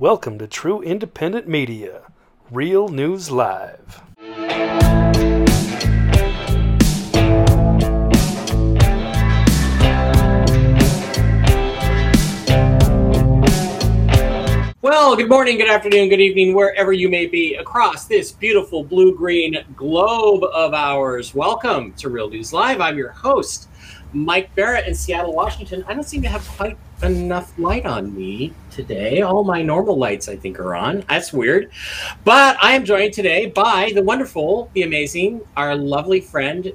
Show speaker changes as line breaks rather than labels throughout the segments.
Welcome to True Independent Media, Real News Live.
Well, good morning, good afternoon, good evening, wherever you may be across this beautiful blue green globe of ours. Welcome to Real News Live. I'm your host, Mike Barrett in Seattle, Washington. I don't seem to have quite enough light on me today. All my normal lights, I think, are on. That's weird. But I am joined today by the wonderful, the amazing, our lovely friend,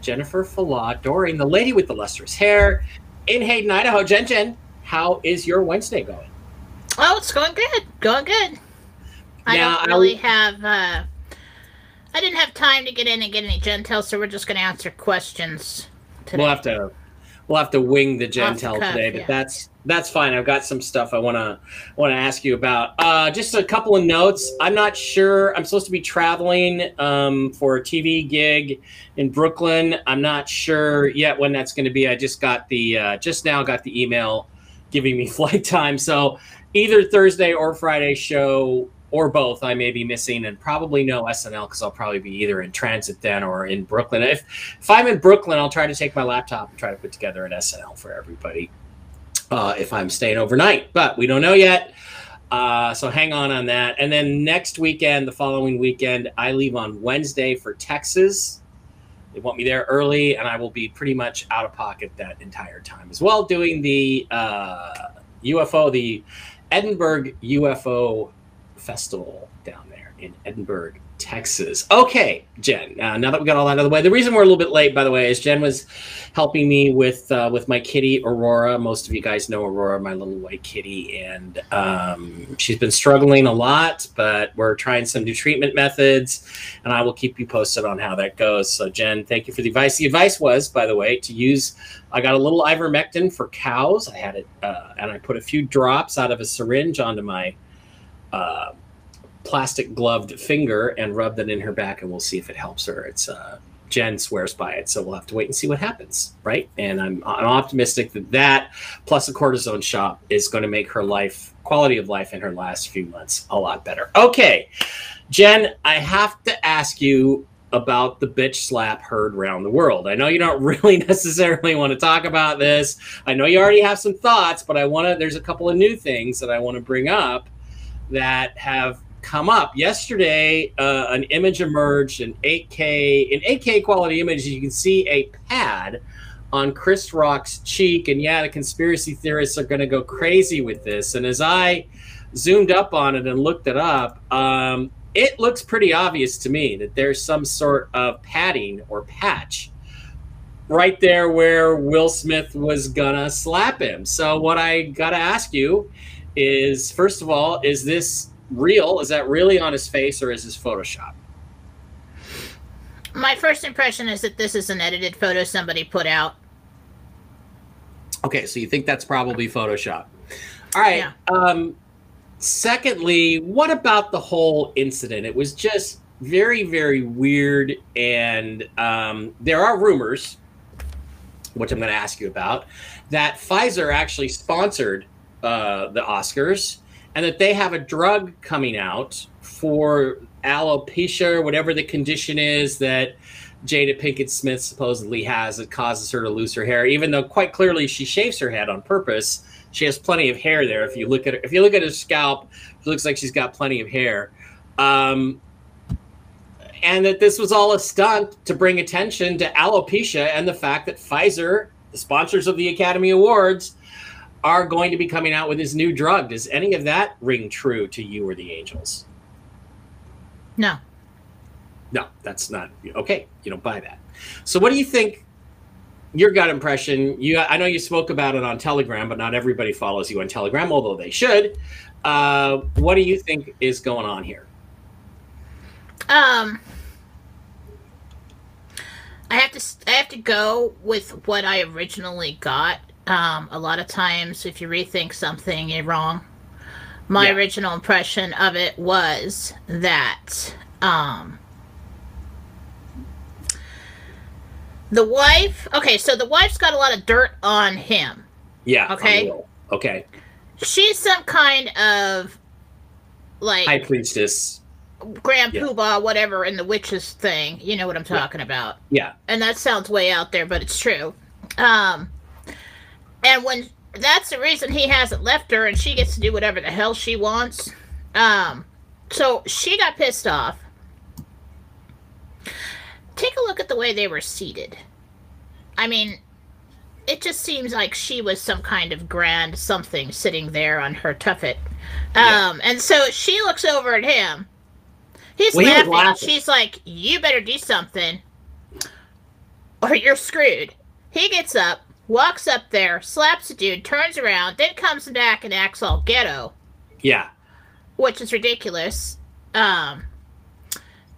Jennifer Falah Doring, the lady with the lustrous hair in Hayden, Idaho. Jen Jen, how is your Wednesday going?
Oh, it's going good. Going good. I
Now,
don't
I
really
w-
have. uh I didn't have time to get in and get any gentel, so we're just going to answer questions today.
We'll have to we'll have to wing the gentel
cuff,
today, but
yeah.
that's that's fine. I've got some stuff I want to want to ask you about. Uh, just a couple of notes. I'm not sure. I'm supposed to be traveling um, for a TV gig in Brooklyn. I'm not sure yet when that's going to be. I just got the uh, just now got the email giving me flight time. So either Thursday or Friday show or both I may be missing and probably no SNL because I'll probably be either in transit then or in Brooklyn. If if I'm in Brooklyn, I'll try to take my laptop and try to put together an SNL for everybody. Uh, if I'm staying overnight, but we don't know yet. Uh, so hang on on that. And then next weekend, the following weekend, I leave on Wednesday for Texas. They want me there early, and I will be pretty much out of pocket that entire time as well, doing the uh, UFO, the Edinburg UFO Festival down there in Edinburg, Texas. Okay, Jen. Uh, now that we got all that out of the way, the reason we're a little bit late, by the way, is Jen was helping me with uh, with my kitty Aurora. Most of you guys know Aurora, my little white kitty, and um, she's been struggling a lot. But we're trying some new treatment methods, and I will keep you posted on how that goes. So, Jen, thank you for the advice. The advice was, by the way, to use. I got a little ivermectin for cows. I had it, uh, and I put a few drops out of a syringe onto my. Uh, plastic gloved finger and rub that in her back and we'll see if it helps her it's uh jen swears by it so we'll have to wait and see what happens right and i'm, I'm optimistic that that plus a cortisone shot is going to make her life quality of life in her last few months a lot better okay jen i have to ask you about the bitch slap heard around the world. I know you don't really necessarily want to talk about this. I know you already have some thoughts, but I want to. There's a couple of new things that I want to bring up that have come up. Yesterday uh, an image emerged, an 8k an 8k quality image. You can see a pad on chris rock's cheek. And yeah the conspiracy theorists are going to go crazy with this. And as i zoomed up on it and looked it up um, it looks pretty obvious to me that there's some sort of padding or patch right there where will smith was gonna slap him. So what i gotta ask you is first of all is this real? Is that really on his face or is this Photoshop?
My first impression is that this is an edited photo somebody put out.
Okay, so you think that's probably Photoshop. All right.
Yeah.
Um, secondly, what about the whole incident? It was just very, very weird. And um, there are rumors, which I'm going to ask you about, that Pfizer actually sponsored uh, the Oscars and that they have a drug coming out for alopecia or whatever the condition is that Jada Pinkett Smith supposedly has that causes her to lose her hair, even though quite clearly she shaves her head on purpose. She has plenty of hair there. If you look at her, if you look at her scalp, it looks like she's got plenty of hair. Um, and that this was all a stunt to bring attention to alopecia and the fact that Pfizer, the sponsors of the Academy Awards, are going to be coming out with this new drug. Does any of that ring true to you or the Angels?
No.
No, that's not okay. You don't buy that. So, what do you think? Your gut impression. You, I know you spoke about it on Telegram, but not everybody follows you on Telegram, although they should. Uh, what do you think is going on here?
Um I have to I have to go with what I originally got. Um a lot of times if you rethink something you're wrong. My
Yeah.
original impression of it was that um the wife okay, so the wife's got a lot of dirt on him.
Yeah.
Okay.
Okay.
she's some kind of like
High priestess.
Grand
Yeah.
Poobah, whatever, in the witches thing. You know what I'm talking about.
Yeah.
And that sounds way out there, but it's true. Um, and when that's the reason he hasn't left her, and she gets to do whatever the hell she wants. Um, so she got pissed off. Take a look at the way they were seated. I mean, it just seems like she was some kind of grand something sitting there on her tuffet.
Yeah.
Um, and so she looks over at him. He's
Well, he
laughing.
laughing.
She's like, "You better do something, or you're screwed." He gets up, walks up there, slaps the dude, turns around, then comes back and acts all ghetto,
Yeah.
which is ridiculous. Um,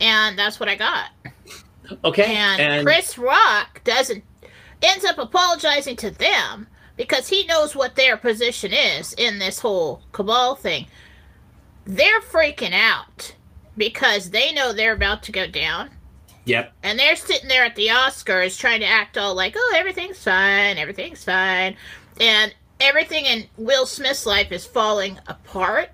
and that's what I got.
Okay.
And, Chris Rock doesn't ends up apologizing to them because he knows what their position is in this whole cabal thing. They're freaking out because they know they're about to go down.
Yep.
And they're sitting there at the Oscars trying to act all like, oh, everything's fine, everything's fine. And everything in Will Smith's life is falling apart.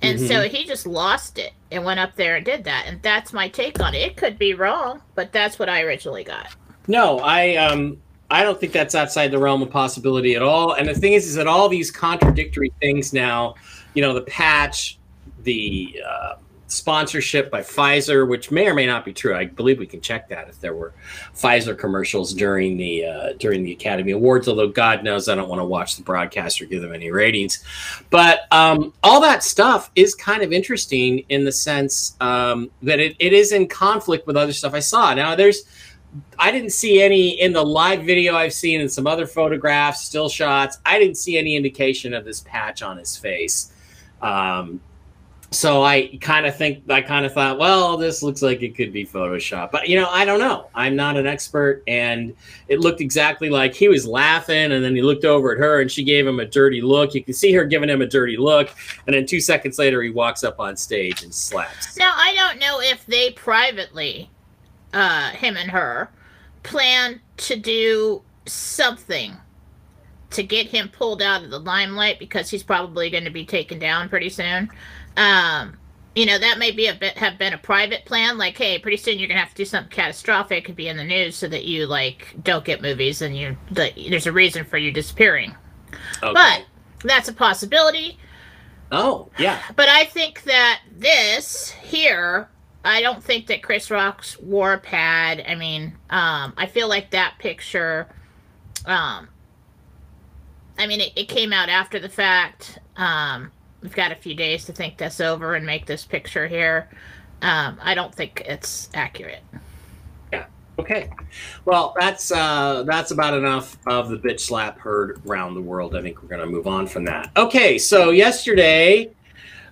And so he just lost it and went up there and did that. And that's my take on it. It could be wrong, but that's what I originally got.
No, I um I don't think that's outside the realm of possibility at all. And the thing is, is that all these contradictory things now, you know, the patch, the uh, sponsorship by Pfizer, which may or may not be true. I believe we can check that if there were Pfizer commercials during the uh, during the Academy Awards. Although God knows I don't want to watch the broadcast or give them any ratings. But um, all that stuff is kind of interesting in the sense um, that it, it is in conflict with other stuff I saw. Now there's I didn't see any in the live video I've seen and some other photographs, still shots. I didn't see any indication of this patch on his face. Um, so I kind of think I kind of thought, well, this looks like it could be Photoshop, but you know, I don't know. I'm not an expert, and it looked exactly like he was laughing, and then he looked over at her, and she gave him a dirty look. You can see her giving him a dirty look, and then two seconds later, he walks up on stage and slaps.
Now, I don't know if they privately, uh, him and her, plan to do something to get him pulled out of the limelight because he's probably going to be taken down pretty soon. Um, you know, that may be a bit have been a private plan. Like, hey, pretty soon you're gonna have to do something catastrophic, could be in the news, so that you like don't get movies and you that there's a reason for you disappearing.
Okay.
But that's a possibility.
oh yeah,
But I think that this here, I don't think that Chris Rock's war pad. I mean, um, I feel like that picture, um, I mean, it, it came out after the fact. Um, we've got a few days to think this over and make this picture here. Um, I don't think it's accurate. Yeah.
Okay. Well, that's uh, that's about enough of the bitch slap heard around the world. I think we're going to move on from that. Okay. So yesterday,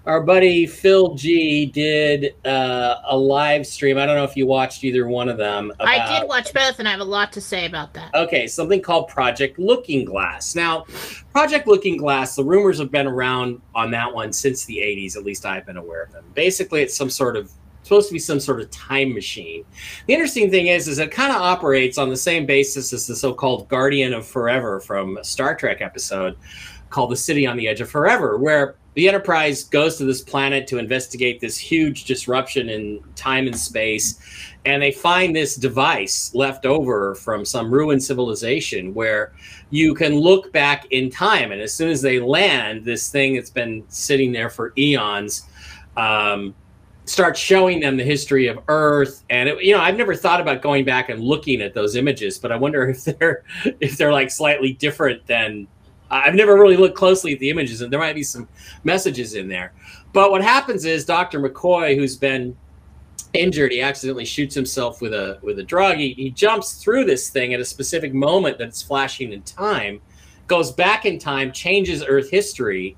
our buddy Phil G did uh, a live stream. I don't know if you watched either one of them.
I did watch both, and I have a lot to say about that.
Okay, something called Project Looking Glass. Now, Project Looking Glass, the rumors have been around on that one since the 80s, at least I've been aware of them. Basically, it's some sort of supposed to be some sort of time machine. The interesting thing is is it kind of operates on the same basis as the so-called Guardian of Forever from a Star Trek episode called The City on the Edge of Forever, where the Enterprise goes to this planet to investigate this huge disruption in time and space and they find this device left over from some ruined civilization where you can look back in time and as soon as they land this thing that's been sitting there for eons um, starts showing them the history of earth and it, you know i've never thought about going back and looking at those images but i wonder if they're if they're like slightly different than i've never really looked closely at the images and there might be some messages in there. But what happens is dr mccoy who's been injured he accidentally shoots himself with a with a drug. He, he jumps through this thing at a specific moment that's flashing in time goes back in time changes earth history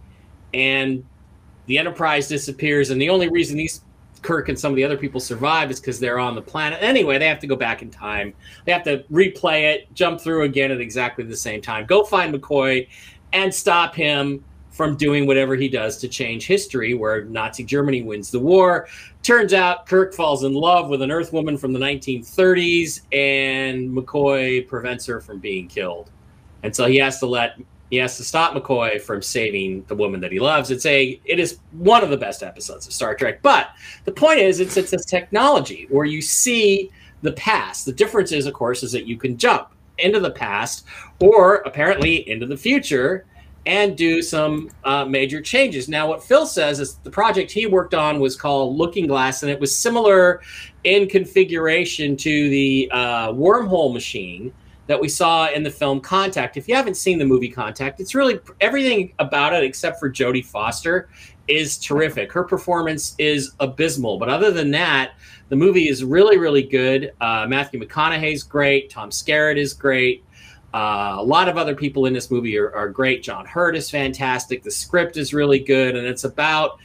and the enterprise disappears. And the only reason these kirk and some of the other people survive is because they're on the planet. Anyway they have to go back in time. They have to replay it jump through again at exactly the same time. Go find mccoy and stop him from doing whatever he does to change history where nazi germany wins the war. Turns out Kirk falls in love with an Earth woman from the 1930s, and McCoy prevents her from being killed. And so he has to let He has to stop McCoy from saving the woman that he loves. It's a it is one of the best episodes of Star Trek. But the point is, it's it's a technology where you see the past. The difference is, of course, is that you can jump into the past or apparently into the future and do some uh, major changes. Now, what Phil says is the project he worked on was called Looking Glass, and it was similar in configuration to the uh, wormhole machine that we saw in the film Contact. If you haven't seen the movie Contact, it's really everything about it except for Jodie Foster is terrific. Her performance is abysmal, but other than that, the movie is really, really good. Uh, Matthew McConaughey's great. Tom Skerritt is great. Uh, a lot of other people in this movie are, are, great. John Hurt is fantastic. The script is really good, and it's about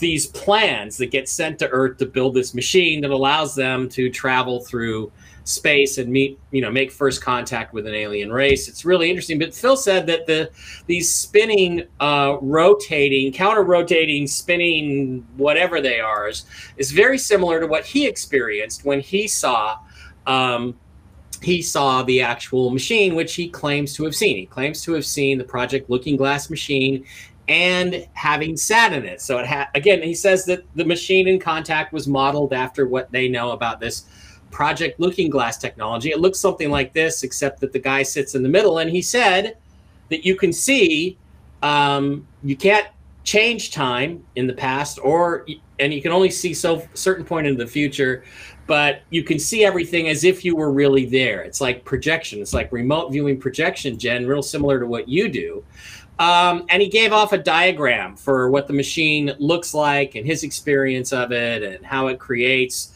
these plans that get sent to Earth to build this machine that allows them to travel through space and meet, you know, make first contact with an alien race. It's really interesting. But Phil said that the these spinning, uh, rotating, counter rotating, spinning, whatever they are, is, is very similar to what he experienced when he saw. Um, he saw the actual machine, which he claims to have seen. He claims to have seen the Project Looking Glass machine and having sat in it. So it had again, he says that the machine in contact was modeled after what they know about this Project Looking Glass technology. It looks something like this, except that the guy sits in the middle, and he said that you can see um, you can't change time in the past, or and you can only see so certain point in the future but you can see everything as if you were really there. It's like projection. It's like remote viewing projection, Jen, real similar to what you do. Um, and he gave off a diagram for what the machine looks like and his experience of it and how it creates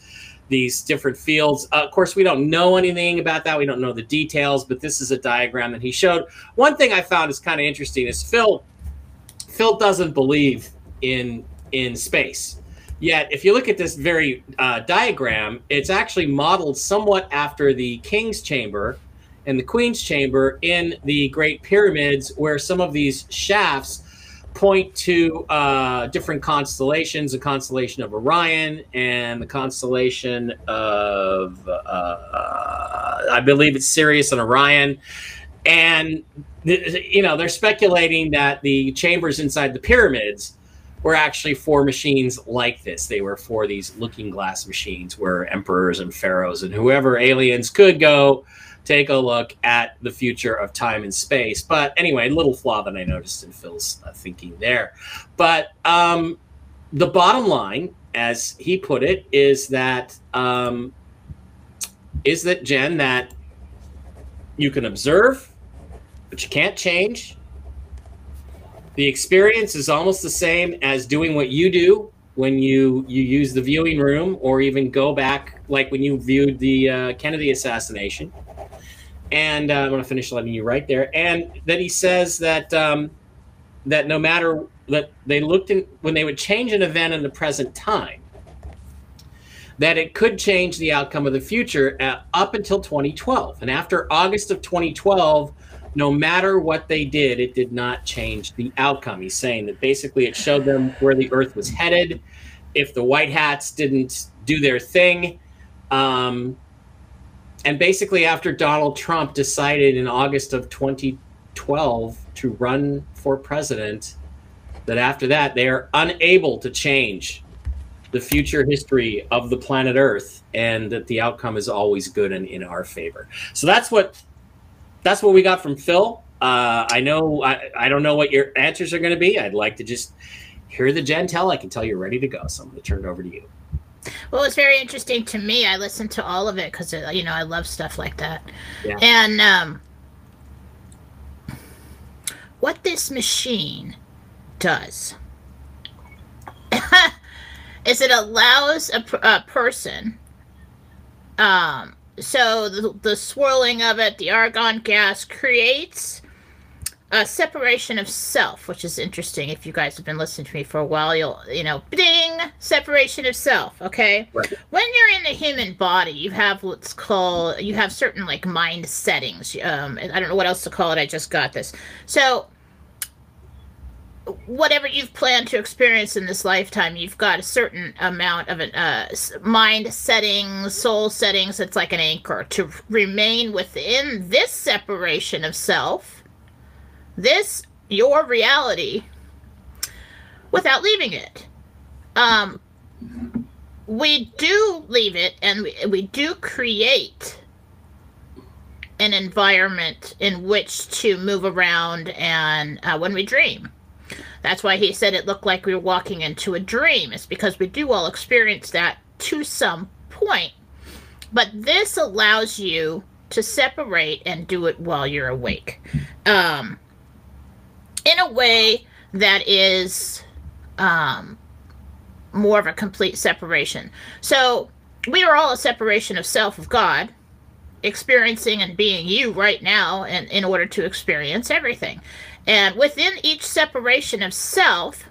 these different fields. Uh, of course, we don't know anything about that. We don't know the details, but this is a diagram that he showed. One thing I found is kind of interesting is Phil. Phil doesn't believe in in space. Yet, if you look at this very uh, diagram, it's actually modeled somewhat after the king's chamber and the queen's chamber in the Great Pyramids, where some of these shafts point to uh, different constellations the constellation of Orion and the constellation of, uh, I believe it's Sirius and Orion. And, you know, they're speculating that the chambers inside the pyramids were actually for machines like this. They were for these looking glass machines where emperors and pharaohs and whoever aliens could go take a look at the future of time and space. But anyway, little flaw that I noticed in Phil's uh, thinking there. But um, the bottom line, as he put it, is that um, is that Jen that you can observe, but you can't change the experience is almost the same as doing what you do when you you use the viewing room or even go back like when you viewed the uh, kennedy assassination and uh, i'm going to finish letting you right there and that he says that um, that no matter that they looked in when they would change an event in the present time that it could change the outcome of the future uh, up until 2012 and after august of 2012 no matter what they did, it did not change the outcome. He's saying that basically it showed them where the Earth was headed. If the White Hats didn't do their thing, um, and basically after Donald Trump decided in August of 2012 to run for president, that after that they are unable to change the future history of the planet Earth, and that the outcome is always good and in our favor. So that's what that's what we got from Phil. Uh, I know I, I don't know what your answers are going to be. I'd like to just hear the gen tell. I can tell you're ready to go. So I'm going to turn it over to you.
Well, it's very interesting to me. I listened to all of it because uh, you know I love stuff like that.
Yeah.
And um, what this machine does is it allows a, a person um, so the, the swirling of it, the argon gas creates a separation of self, which is interesting. If you guys have been listening to me for a while, you'll you know, ding, separation of self. Okay,
right.
when you're in the human body, you have what's called you have certain like mind settings. Um, I don't know what else to call it. I just got this. So whatever you've planned to experience in this lifetime, you've got a certain amount of an, uh, mind settings, soul settings. It's like an anchor to remain within this separation of self this your reality without leaving it. Um, we do leave it and we, we do create an environment in which to move around and uh, when we dream. That's why he said it looked like we were walking into a dream. It's because we do all experience that to some point. But this allows you to separate and do it while you're awake. Um, in a way that is um, more of a complete separation. So we are all a separation of self of God, experiencing and being you right now, and in order to experience everything. And within each separation of self,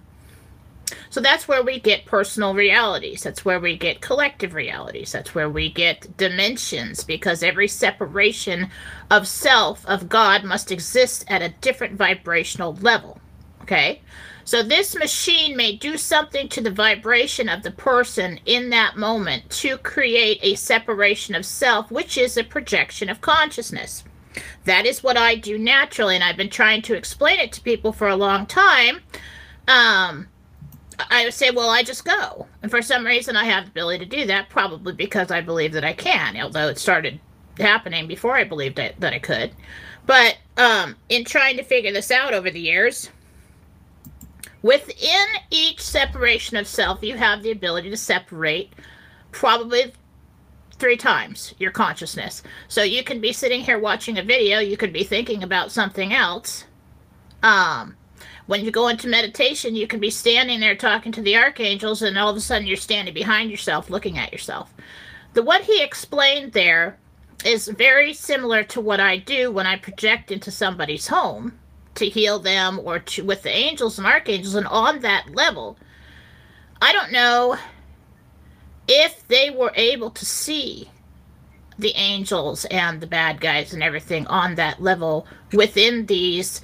so that's where we get personal realities. That's where we get collective realities. That's where we get dimensions because every separation of self, of God, must exist at a different vibrational level. Okay? So this machine may do something to the vibration of the person in that moment to create a separation of self, which is a projection of consciousness. That is what I do naturally, and I've been trying to explain it to people for a long time. Um, I would say, well, I just go. And for some reason, I have the ability to do that, probably because I believe that I can, although it started happening before I believed it, that I could. But um, in trying to figure this out over the years, within each separation of self, you have the ability to separate probably three times your consciousness. So you can be sitting here watching a video, you could be thinking about something else. Um, when you go into meditation, you can be standing there talking to the archangels, and all of a sudden you're standing behind yourself, looking at yourself. The what he explained there is very similar to what I do when I project into somebody's home to heal them or to with the angels and archangels and on that level. I don't know if they were able to see the angels and the bad guys and everything on that level within these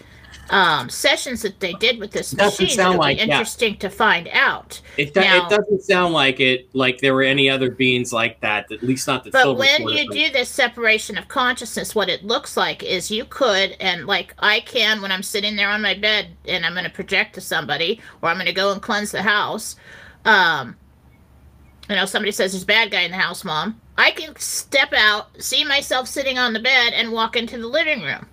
um, sessions that they did with this
Doesn't
machine.
sound like-
be
yeah.
interesting to find out.
It, do-
Now-
it doesn't sound like it like there were any other beings like that. At least not the
But when you do this separation of consciousness, what it looks like is you could, and like I can when I'm sitting there on my bed and I'm going to project to somebody, or I'm going to go and cleanse the house. Um, you know, somebody says there's a bad guy in the house, mom. I can step out, see myself sitting on the bed, and walk into the living room.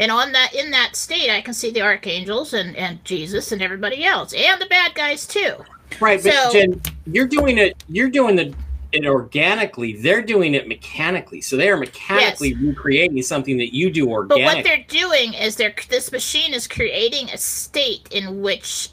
And on that, in that state, I can see the archangels and and Jesus and everybody else, and the bad guys too.
right, but Jen, you're doing it. You're doing the it organically. They're doing it mechanically. So they are mechanically recreating something that you do
But what they're doing is they're this machine is creating a state in which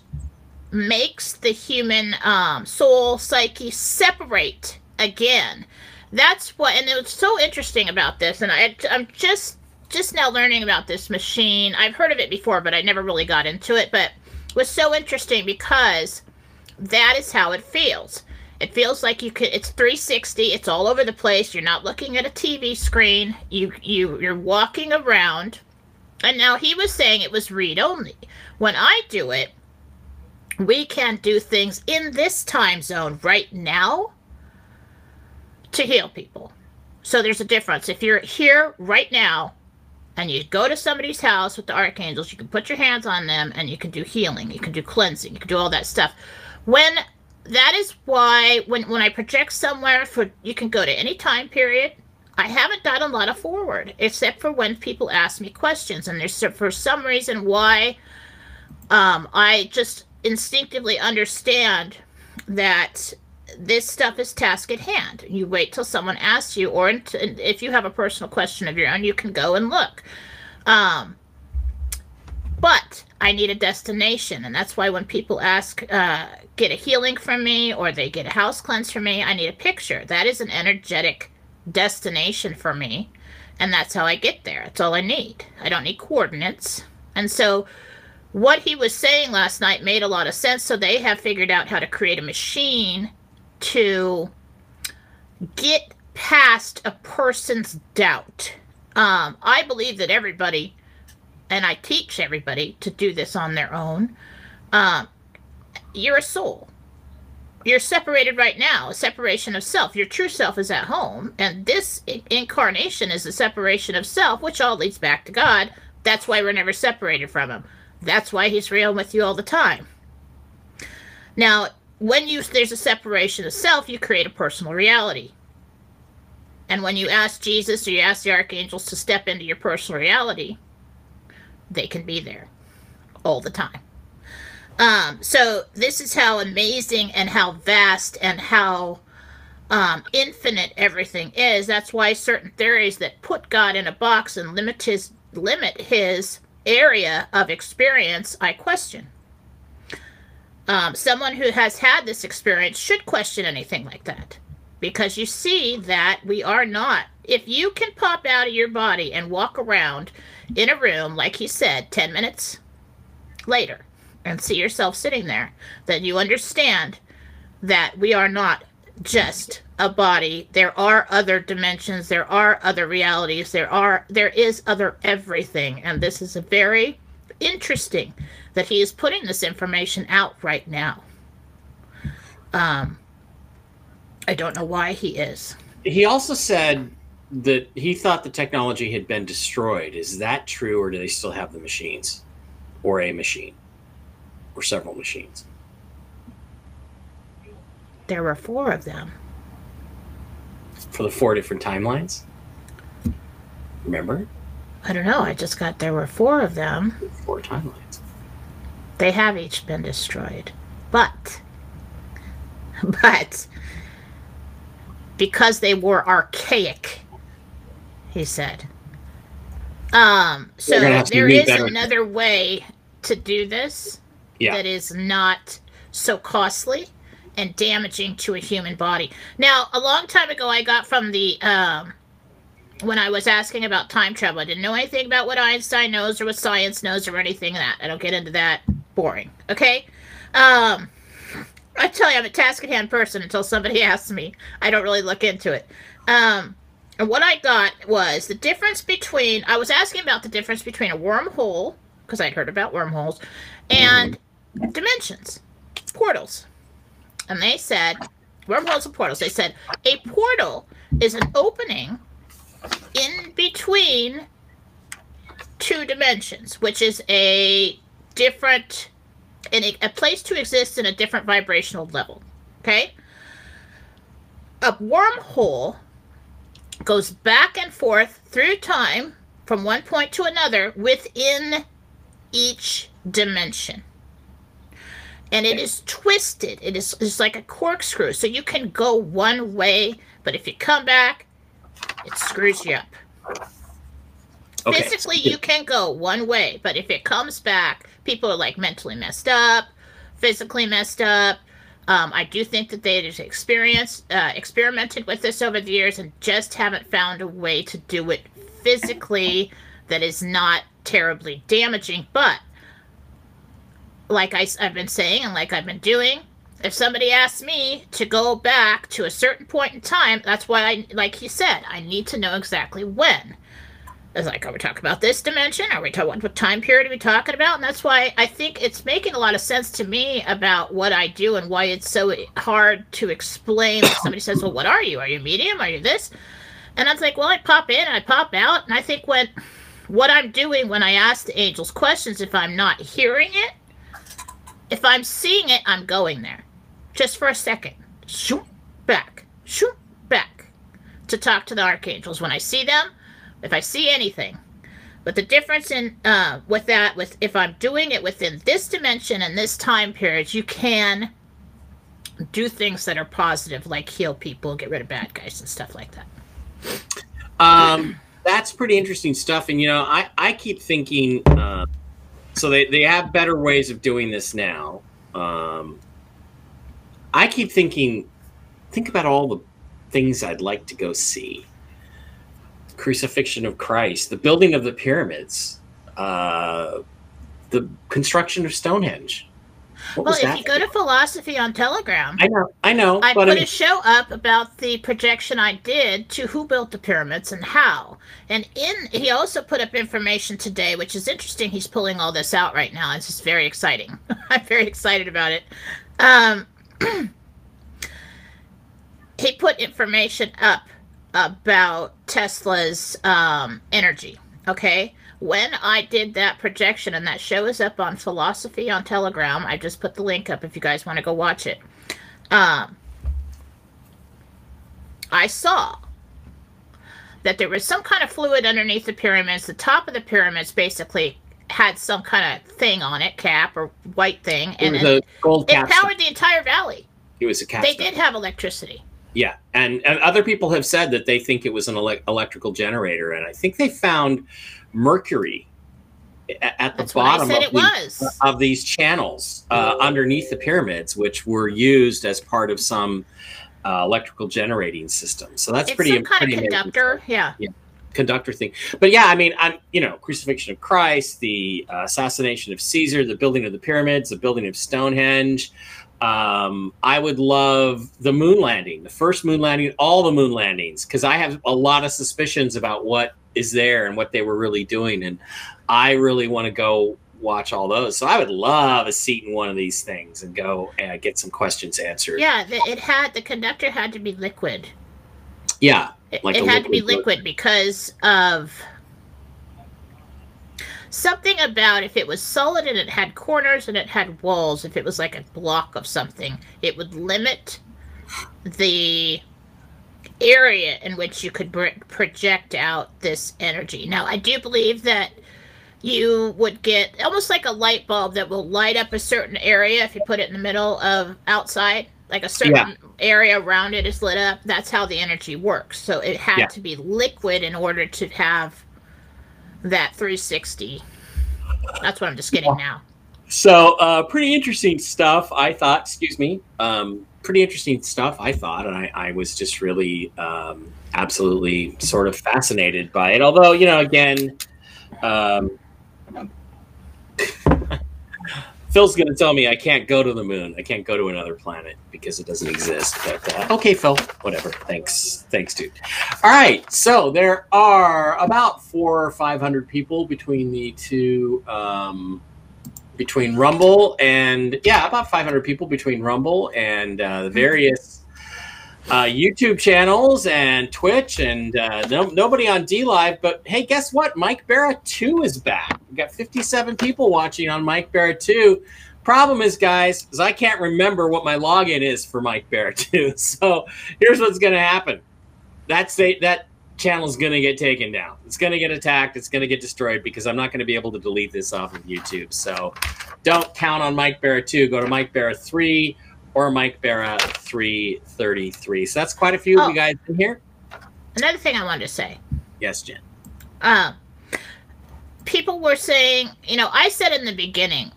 makes the human um, soul psyche separate again. That's what, and what's so interesting about this, and I, I'm just just now learning about this machine. I've heard of it before, but I never really got into it. But it was so interesting because that is how it feels. It feels like you could. It's 360. It's all over the place. You're not looking at a TV screen. You you you're walking around. And now he was saying it was read only. When I do it, we can do things in this time zone right now to heal people. So there's a difference. If you're here right now and you go to somebody's house with the archangels, you can put your hands on them and you can do healing, you can do cleansing, you can do all that stuff. When that is why when when I project somewhere for you can go to any time period. I haven't done a lot of forward except for when people ask me questions and there's for some reason why um, I just instinctively understand that this stuff is task at hand. You wait till someone asks you, or if you have a personal question of your own, you can go and look. Um, but I need a destination, and that's why when people ask, uh, get a healing from me, or they get a house cleanse from me, I need a picture. That is an energetic destination for me, and that's how I get there. That's all I need. I don't need coordinates. And so, what he was saying last night made a lot of sense. So, they have figured out how to create a machine to get past a person's doubt. Um, I believe that everybody, and I teach everybody to do this on their own. Um, you're a soul. You're separated right now, a separation of self. Your true self is at home, and this incarnation is a separation of self, which all leads back to God. That's why we're never separated from him. That's why he's real with you all the time. Now, when you there's a separation of self, you create a personal reality. And when you ask Jesus or you ask the archangels to step into your personal reality, they can be there all the time. Um, so this is how amazing and how vast and how um, infinite everything is. That's why certain theories that put God in a box and limit his limit his area of experience, I question. Um, someone who has had this experience should question anything like that because you see that we are not. If you can pop out of your body and walk around in a room, like he said, 10 minutes later, and see yourself sitting there, then you understand that we are not just a body. There are other dimensions, there are other realities, there are there is other everything. And this is a very interesting that he is putting this information out right now. Um I don't know why he is.
He also said that he thought the technology had been destroyed. Is that true, or do they still have the machines, or a machine, or several machines?
There were four of them.
For the four different timelines? Remember?
I don't know. I just got there were four of them.
Four timelines.
They have each been destroyed. But, but, because they were archaic, he said. Um, so
They're gonna have to
there
be
is
better.
another way to do this
Yeah.
that is not so costly and damaging to a human body. Now, a long time ago, I got from the um, when I was asking about time travel. I didn't know anything about what Einstein knows or what science knows or anything of that. I don't get into that. Boring. Okay. Um, I tell you, I'm a task at hand person until somebody asks me. I don't really look into it. Um, and what I got was the difference between. I was asking about the difference between a wormhole because I'd heard about wormholes and dimensions, portals. And they said, wormholes and portals. They said a portal is an opening in between two dimensions, which is a different, in a, a place to exist in a different vibrational level. Okay? A wormhole goes back and forth through time from one point to another within each dimension. And it is twisted. It is it's like a corkscrew. So you can go one way, but if you come back, it screws you up.
Okay.
Physically, you can go one way, but if it comes back, people are like mentally messed up, physically messed up. Um, I do think that they have experienced, uh, experimented with this over the years and just haven't found a way to do it physically that is not terribly damaging. But like I, have been saying and like I've been doing, if somebody asks me to go back to a certain point in time, that's why I, like he said, I need to know exactly when. It's like, are we talking about this dimension? Are we talking what time period are we talking about? And that's why I think it's making a lot of sense to me about what I do and why it's so hard to explain. Somebody says, "Well, what are you? Are you medium? Are you this?" And I was like, "Well, I pop in and I pop out." And I think when what I'm doing when I ask the angels questions, if I'm not hearing it, if I'm seeing it, I'm going there, just for a second, shoot back, shoot back, to talk to the archangels. When I see them, if I see anything. But the difference in uh, with that, with if I'm doing it within this dimension and this time period, you can do things that are positive, like heal people, get rid of bad guys, and stuff like that.
Um, that's pretty interesting stuff. And you know, I I keep thinking. Uh, so they they have better ways of doing this now. Um, I keep thinking, think about all the things I'd like to go see. Crucifixion of Christ, the building of the pyramids, uh, the construction of Stonehenge. What
Well, if you go to Philosophy on Telegram,
I know, I know,
I put
I mean,
a show up about the projection I did to who built the pyramids and how. And in he also put up information today, which is interesting. He's pulling all this out right now. It's just very exciting. I'm very excited about it. Um, he put information up about Tesla's um, energy. Okay, when I did that projection, and that show is up on Philosophy on Telegram. I just put the link up if you guys want to go watch it. Um, I saw that there was some kind of fluid underneath the pyramids. The top of the pyramids basically had some kind of thing on it, cap or white thing,
It
and it,
gold
it powered the entire valley.
It was a
castle.
They
did have electricity.
Yeah, and and other people have said that they think it was an ele- electrical generator, and I think they found mercury a- at the
That's
bottom of,
it
the- of these channels uh, underneath the pyramids, which were used as part of some uh, electrical generating system. So that's
It's
pretty
some kind
pretty
of conductor. Yeah.
Conductor thing. But yeah, I mean, I'm you know, crucifixion of Christ, the uh, assassination of Caesar, the building of the pyramids, the building of Stonehenge. Um, I would love the moon landing, the first moon landing, all the moon landings, because I have a lot of suspicions about what is there and what they were really doing, and I really want to go watch all those. So I would love a seat in one of these things and go and get some questions answered.
Yeah, the, it had the conductor had to be liquid.
yeah,
It,
Like
it had to be
liquid
liquid because of something about if it was solid and it had corners and it had walls, if it was like a block of something, it would limit the area in which you could br- project out this energy. Now, I do believe that you would get almost like a light bulb that will light up a certain area if you put it in the middle of outside like a certain area around it is lit up that's how the energy works so it had
Yeah.
to be liquid in order to have that 360 that's what i'm just getting now
So, uh, pretty interesting stuff, I thought. Excuse me. Um, pretty interesting stuff, I thought. And I, I was just really um, absolutely sort of fascinated by it. Although, you know, again, um, Phil's going to tell me I can't go to the moon. I can't go to another planet because it doesn't exist. But uh, okay, Phil, whatever. Thanks. Thanks, dude. All right. So, there are about four or 500 people between the two. Um, between Rumble and yeah, about 500 people between Rumble and uh, the various uh, YouTube channels and Twitch and uh, no, nobody on DLive. But hey, guess what? Mike Barra 2 is back. We got 57 people watching on Mike Barra 2. Problem is, guys, is I can't remember what my login is for Mike Barra 2. So here's what's going to happen. That's the, that channel is going to get taken down. It's going to get attacked. It's going to get destroyed because I'm not going to be able to delete this off of YouTube. So don't count on Mike Barra 2. Go to Mike Barra 3 or Mike Barra 333. So that's quite a few of
Oh.
you guys in here.
another thing i wanted to say
Yes, Jen.
um, people were saying, you know, I said in the beginning,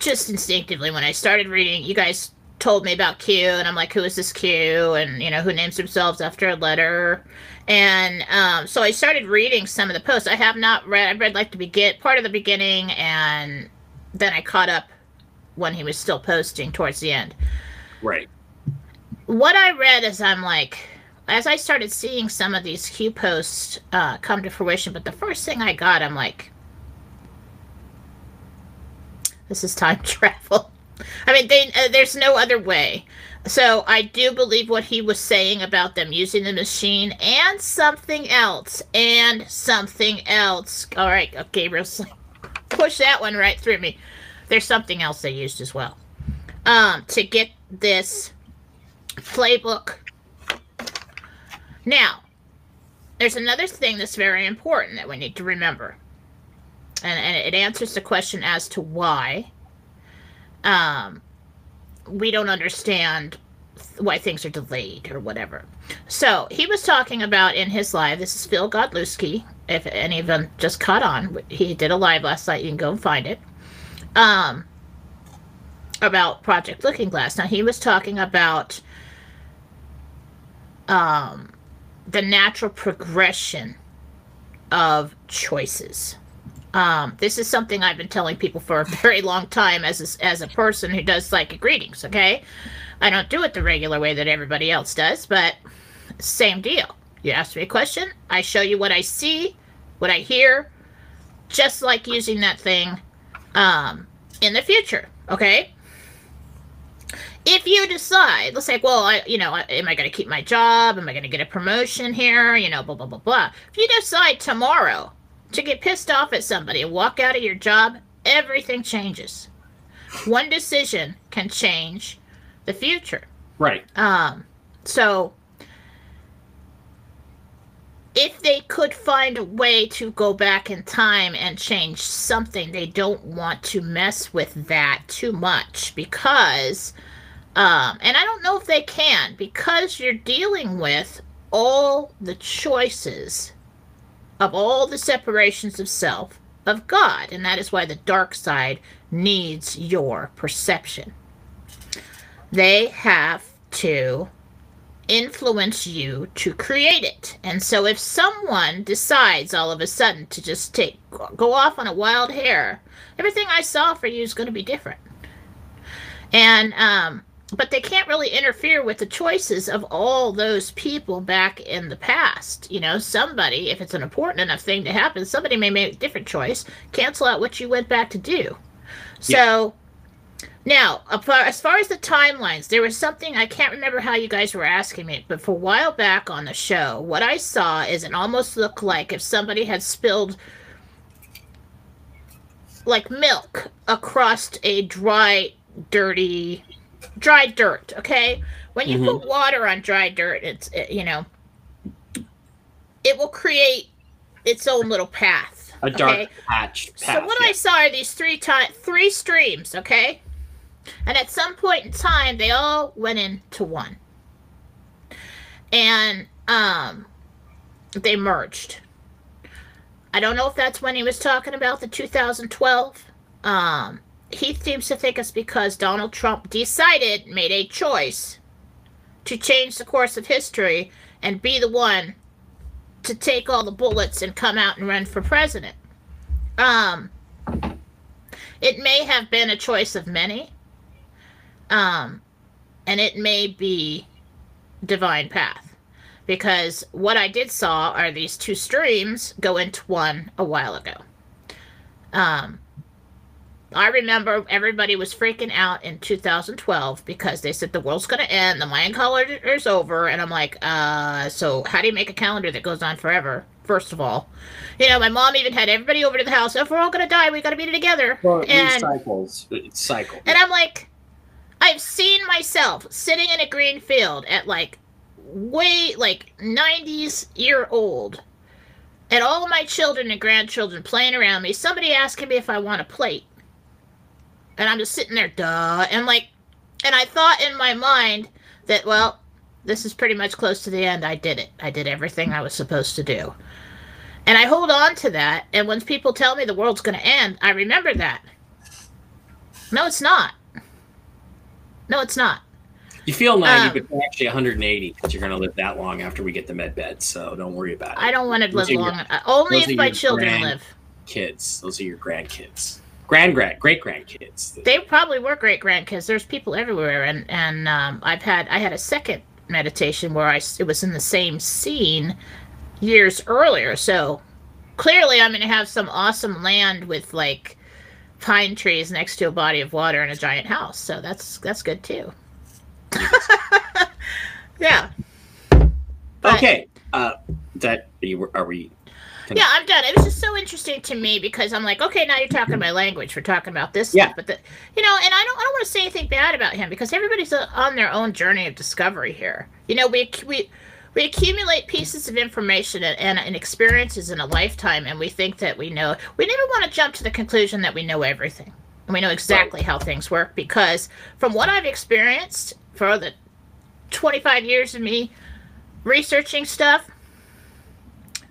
just instinctively when I started reading, you guys told me about Q, and I'm like, who is this Q? And, you know, who names themselves after a letter? And um, so I started reading some of the posts. I have not read, I read like the begin part of the beginning, and then I caught up when he was still posting towards the end
Right.
what I read is I'm like, as I started seeing some of these Q posts uh, come to fruition, but the first thing I got, I'm like, this is time travel. I mean, they, uh, there's no other way. So I do believe what he was saying about them using the machine and something else and something else. All right, Gabriel's like, push that one right through me. There's something else they used as well um, to get this playbook. Now, there's another thing that's very important that we need to remember. And, and it answers the question as to why um, we don't understand why things are delayed or whatever. So he was talking about in his live, this is Phil Godlewski. If any of them just caught on, he did a live last night. You can go and find it. Um, about Project Looking Glass. Now he was talking about um, the natural progression of choices. Um, this is something I've been telling people for a very long time as a, as a person who does psychic readings. Okay, I don't do it the regular way that everybody else does, but same deal. You ask me a question, I show you what I see, what I hear, just like using that thing um, in the future. Okay, if you decide, let's say, well, I, you know, am I going to keep my job? Am I going to get a promotion here? You know, blah, blah, blah, blah. If you decide tomorrow to get pissed off at somebody and walk out of your job, everything changes. One decision can change the future.
Right.
Um, so if they could find a way to go back in time and change something, they don't want to mess with that too much because, um, and I don't know if they can because you're dealing with all the choices of all the separations of self of God, and that is why the dark side needs your perception. They have to influence you to create it. And so if someone decides all of a sudden to just take go off on a wild hair, everything I saw for you is going to be different. And um but they can't really interfere with the choices of all those people back in the past. You know, somebody, if it's an important enough thing to happen, somebody may make a different choice, cancel out what you went back to do. So now, as far as the timelines, there was something I can't remember how you guys were asking me, but for a while back on the show, what I saw is it almost looked like if somebody had spilled like milk across a dry, dirty, dry dirt. Okay, when you mm-hmm. put water on dry dirt, it's it, you know, it will create its own little path.
A dark okay? patch.
Path, so what yeah. I saw are these three ti- three streams. Okay and at some point in time, they all went into one. And um, they merged. I don't know if that's when he was talking about the 2012. Um, he seems to think it's because Donald Trump decided, made a choice to change the course of history and be the one to take all the bullets and come out and run for president. Um, it may have been a choice of many. Um, and it may be divine path because what I did saw are these two streams go into one a while ago. Um, I remember everybody was freaking out in 2012 because they said the world's going to end, the Mayan calendar is over, and I'm like, uh, so how do you make a calendar that goes on forever? First of all, you know, my mom even had everybody over to the house. If we're all going to die, we got to be together.
Well, and cycles, it's cycle.
And I'm like, I've seen myself sitting in a green field at like way like 90s year old and all of my children and grandchildren playing around me somebody asking me if i want a plate and i'm just sitting there duh and like and i thought in my mind that well this is pretty much close to the end i did it i did everything i was supposed to do and i hold on to that and when people tell me the world's going to end i remember that no it's not no, it's not.
You feel 90, um, but actually 180 because you're going to live that long after we get the med bed. So don't worry about it.
I don't want to live long. Your, only if my children live.
Kids. Those are your grandkids. Grand grand great grandkids.
They probably were great grandkids. There's people everywhere, and and um, I've had I had a second meditation where I it was in the same scene years earlier. So clearly, I'm going to have some awesome land with like pine trees next to a body of water and a giant house. So that's that's good too. yeah.
But, okay. Uh, that are we?
Yeah, I'm done. It was just so interesting to me because I'm like, okay, now you're talking my language. We're talking about this yeah. stuff, but the, you know, and I don't, I don't want to say anything bad about him because everybody's on their own journey of discovery here. You know, we we we accumulate pieces of information and, and, and, experiences in a lifetime and we think that we know we never want to jump to the conclusion that we know everything and we know exactly right. how things work because from what i've experienced for the 25 years of me researching stuff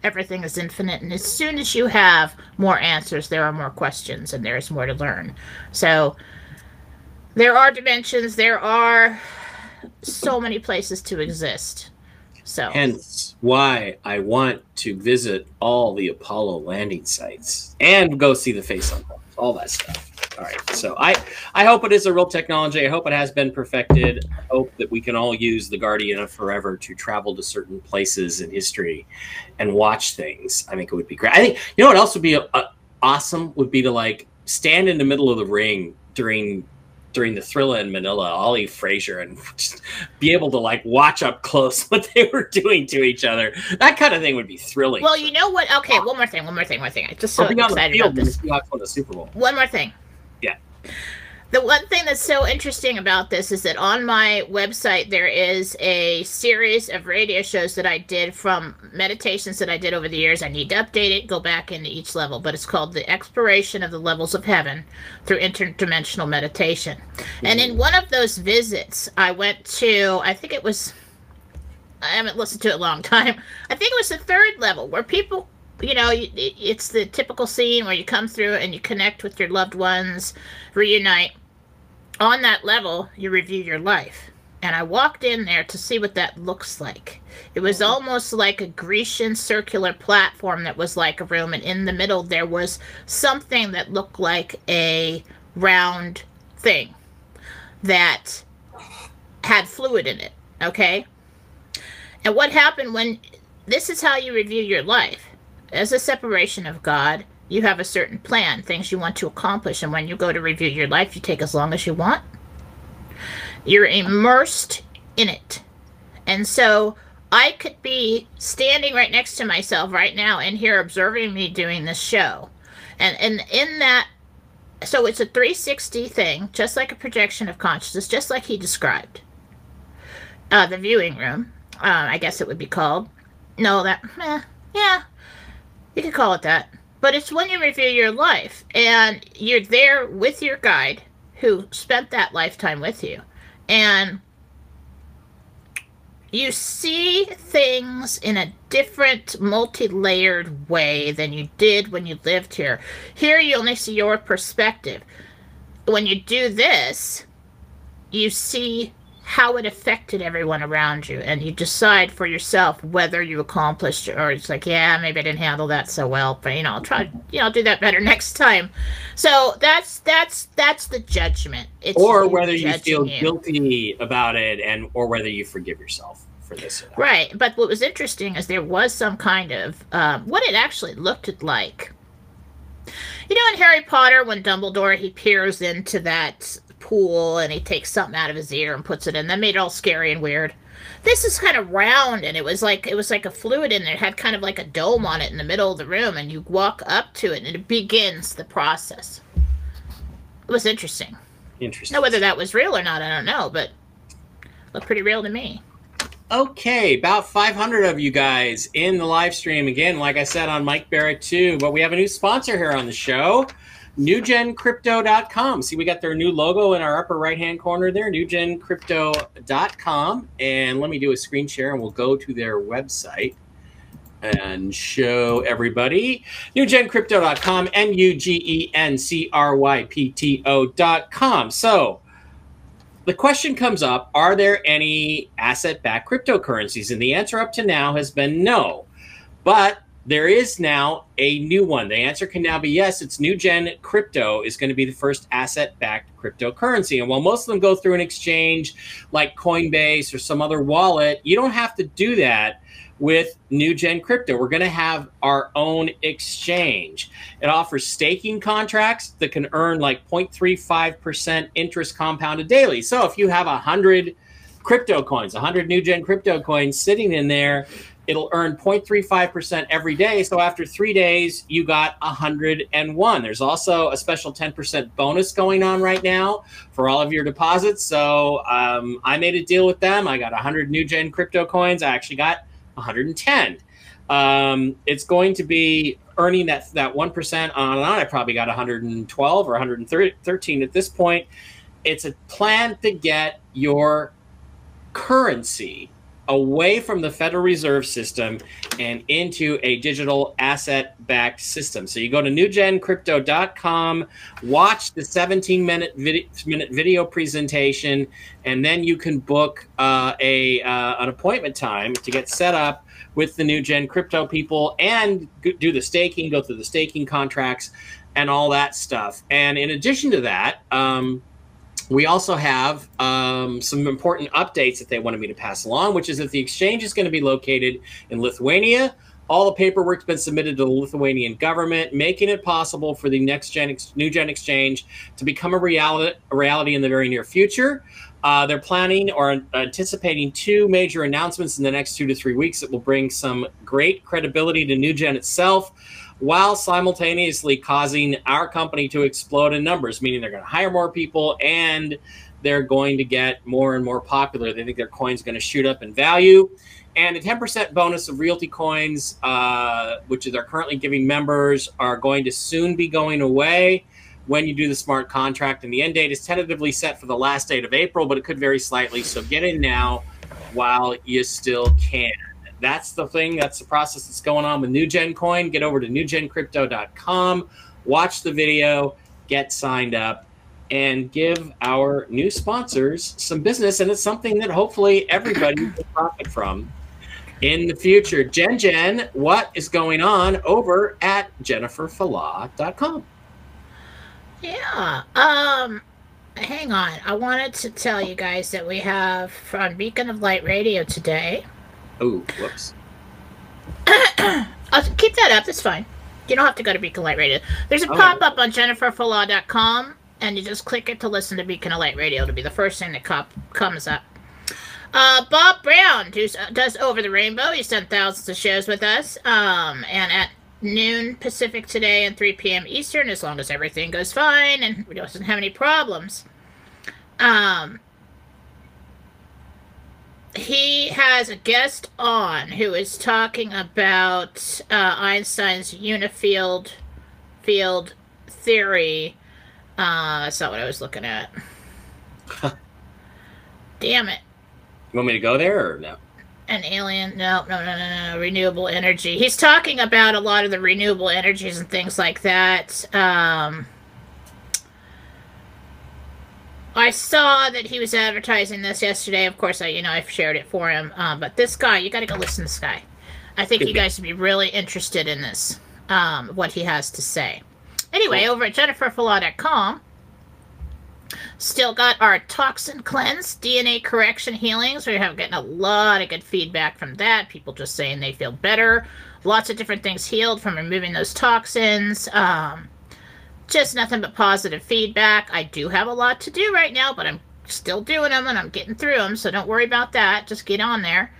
everything is infinite and as soon as you have more answers there are more questions and there is more to learn. So there are dimensions there are so many places to exist. So.
Hence why I want to visit all the Apollo landing sites and go see the face on all that stuff. All right. So I I hope it is a real technology. I hope it has been perfected. I hope that we can all use the Guardian of Forever to travel to certain places in history and watch things. I think it would be great. I think you know what else would be a, a, awesome would be to like stand in the middle of the ring during during the Thrilla in Manila, Ali Frazier, and just be able to like watch up close what they were doing to each other. That kind of thing would be thrilling.
Well, you know what? Okay, one more thing. One more thing. One more thing. I'm just so
Or be on
excited about this.
The Super Bowl.
One more thing.
Yeah.
The one thing that's so interesting about this is that on my website there is a series of radio shows that I did from meditations that I did over the years. I need to update it, go back into each level, but it's called The Exploration of the Levels of Heaven through Interdimensional Meditation. And in one of those visits, I went to, I think it was, I haven't listened to it a long time. I think it was the third level where people you know, it's the typical scene where you come through and you connect with your loved ones, reunite. On that level, you review your life. And I walked in there to see what that looks like. It was oh. almost like a Grecian circular platform that was like a room, and in the middle there was something that looked like a round thing that had fluid in it. Okay? And what happened when this is how you review your life? As a separation of God, you have a certain plan, things you want to accomplish, and when you go to review your life, you take as long as you want. You're immersed in it. And so I could be standing right next to myself right now and here observing me doing this show. And and in that so it's a 360 thing, just like a projection of consciousness, just like he described. Uh, the viewing room, uh, I guess it would be called. No, that, eh, yeah, you could call it that. But it's when you review your life and you're there with your guide who spent that lifetime with you. And you see things in a different, multi layered way than you did when you lived here. Here, you only see your perspective. When you do this, you see how it affected everyone around you and you decide for yourself whether you accomplished it or it's like yeah maybe i didn't handle that so well but you know i'll try you know I'll do that better next time so that's that's that's the judgment it's
Or whether you feel
you.
guilty about it, and or whether you forgive yourself for this.
Right but what was interesting is there was some kind of um, what it actually looked like you know in harry potter when dumbledore he peers into that pool and he takes something out of his ear and puts it in. That made it all scary and weird. This is kind of round and it was like it was like a fluid in there. It had kind of like a dome on it in the middle of the room and you walk up to it and it begins the process. It was interesting.
Interesting.
now whether that was real or not i don't know but looked pretty real to me.
Okay, about 500 of you guys in the live stream. Again, like I said on Mike Barrett too, but we have a new sponsor here on the show, nugencrypto.com. See, we got their new logo in our upper right hand corner there, nugencrypto.com. And let me do a screen share and we'll go to their website and show everybody nugencrypto.com, N U G E N C R Y P T O.com. So, the question comes up Are there any asset backed cryptocurrencies? And the answer up to now has been no. But there is now a new one. The answer can now be yes. It's New Gen Crypto is going to be the first asset backed cryptocurrency. And while most of them go through an exchange like Coinbase or some other wallet, you don't have to do that with New Gen Crypto. We're going to have our own exchange. It offers staking contracts that can earn like 0.35% interest compounded daily. So if you have 100 crypto coins, 100 New Gen Crypto coins sitting in there, it'll earn 0.35% every day. So after three days, you got 101. There's also a special 10% bonus going on right now for all of your deposits. So um, I made a deal with them. I got 100 New Gen Crypto coins. I actually got 110. Um, it's going to be earning that that one percent on and on. I probably got 112 or 113 at this point. It's a plan to get your currency away from the Federal Reserve System and into a digital asset backed system. So you go to nugencrypto.com, watch the 17 minute video, minute video presentation, and then you can book uh, a uh, an appointment time to get set up with the new gen crypto people and do the staking, go through the staking contracts and all that stuff. And in addition to that, um, we also have um, some important updates that they wanted me to pass along, which is that the exchange is going to be located in Lithuania, All the paperwork's been submitted to the Lithuanian government, making it possible for the next gen new gen exchange to become a reality, a reality in the very near future. Uh, they're planning or anticipating two major announcements in the next two to three weeks that will bring some great credibility to New Gen itself, while simultaneously causing our company to explode in numbers, meaning they're going to hire more people and they're going to get more and more popular. They think their coin's going to shoot up in value. And the 10% bonus of Realty Coins, uh, which they're currently giving members, are going to soon be going away when you do the smart contract. And the end date is tentatively set for the last date of April, but it could vary slightly. So get in now while you still can. That's the thing. That's the process that's going on with New Gen Coin. Get over to nugencrypto.com, watch the video, get signed up, and give our new sponsors some business. And it's something that hopefully everybody will profit from in the future. Jen Jen, what is going on over at jenniferfalah.com?
Yeah. Um hang on. I wanted to tell you guys that we have from Beacon of Light Radio today.
Oh, whoops.
I'll keep that up. That's fine. You don't have to go to Beacon Light Radio. There's a pop up on jenniferfalah.com, and you just click it to listen to Beacon Light Radio. It'll be the first thing that cop- comes up. Uh, Bob Brown does, does Over the Rainbow. He's done thousands of shows with us. Um, and at noon Pacific today and 3 p.m. Eastern, as long as everything goes fine and we don't have any problems. Um, he has a guest on who is talking about uh, Einstein's unified field theory. Uh, that's not what I was looking at. Damn it.
You want me to go there or no?
an alien no no no no no renewable energy he's talking about a lot of the renewable energies and things like that um I saw that he was advertising this yesterday. Of course, I you know I shared it for him. Um, but this guy, you got to go listen to this guy. I think you guys would be really interested in this, um, what he has to say. Anyway, over at jenniferfalah.com, Still got our toxin cleanse, DNA correction healings. We have getting a lot of good feedback from that. People just saying they feel better. Lots of different things healed from removing those toxins. Um, just nothing but positive feedback. I do have a lot to do right now, but I'm still doing them and I'm getting through them. So don't worry about that. Just get on there.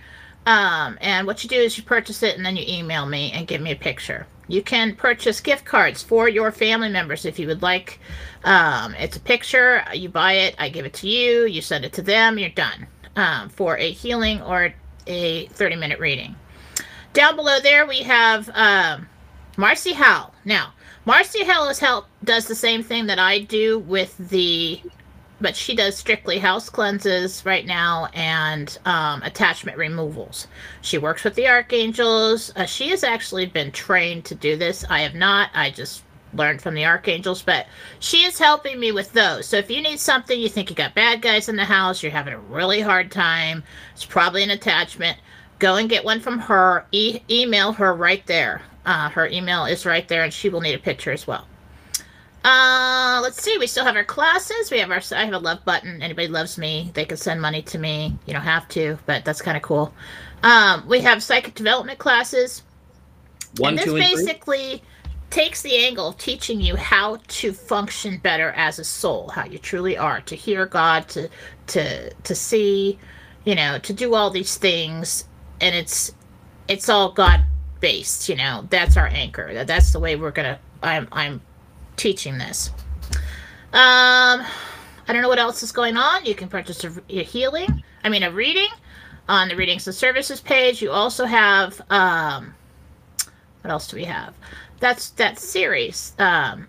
Um, and what you do is you purchase it and then you email me and give me a picture. You can purchase gift cards for your family members if you would like. Um, it's a picture. You buy it. I give it to you. You send it to them. You're done um, for a healing or a 30 minute reading. Down below there, we have um, Marcy Howell. Now, Marcy Howell is help does the same thing that I do with the but she does strictly house cleanses right now and um, attachment removals. She works with the archangels. Uh, she has actually been trained to do this. I have not. I just learned from the archangels, but she is helping me with those. So if you need something, you think you got bad guys in the house, you're having a really hard time, it's probably an attachment. Go and get one from her. E- email her right there. Uh, her email is right there, and she will need a picture as well. Uh, let's see. We still have our classes. We have our. I have a love button. Anybody loves me, they can send money to me. You don't have to, but that's kind of cool. Um, we have psychic development classes.
One,
and this
two, and
basically
three?
takes the angle of teaching you how to function better as a soul, how you truly are, to hear God, to to to see, you know, to do all these things, and it's it's all God based. You know, that's our anchor. That that's the way we're gonna. I'm I'm teaching this. Um, I don't know what else is going on. You can purchase a, a healing, I mean, a reading on the readings and services page. You also have, um, what else do we have? That's that series um,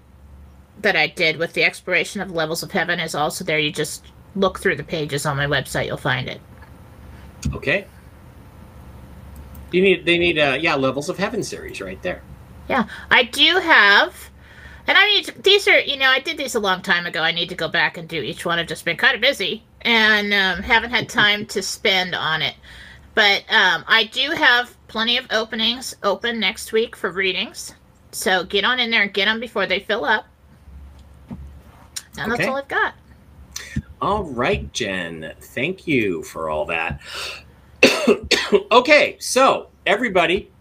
that I did with the exploration of levels of heaven is also there. You just look through the pages on my website, you'll find it.
Okay. You need they need uh yeah levels of heaven series right there.
Yeah, I do have and I need to, these are, you know, I did these a long time ago. I need to go back and do each one. I've just been kind of busy and um, haven't had time to spend on it. But um, I do have plenty of openings open next week for readings. So get on in there and get them before they fill up. And
Okay.
that's all I've got.
All right, Jen. Thank you for all that. okay, so everybody,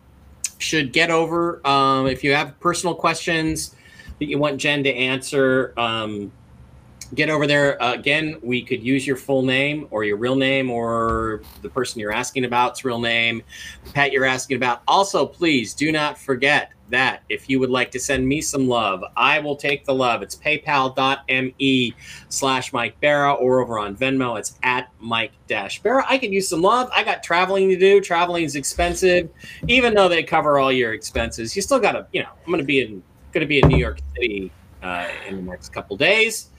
should get over. Um, if you have personal questions that you want Jen to answer, um, get over there. Uh, again, we could use your full name or your real name or the person you're asking about's real name, the pet you're asking about. Also, please do not forget that if you would like to send me some love, I will take the love. It's paypal.me slash Mike Barra or over on Venmo. It's at Mike Dash Barra. I could use some love. I got traveling to do. Traveling is expensive. Even though they cover all your expenses, you still got to, you know, I'm going to be in, to be in New York City uh, in the next couple days.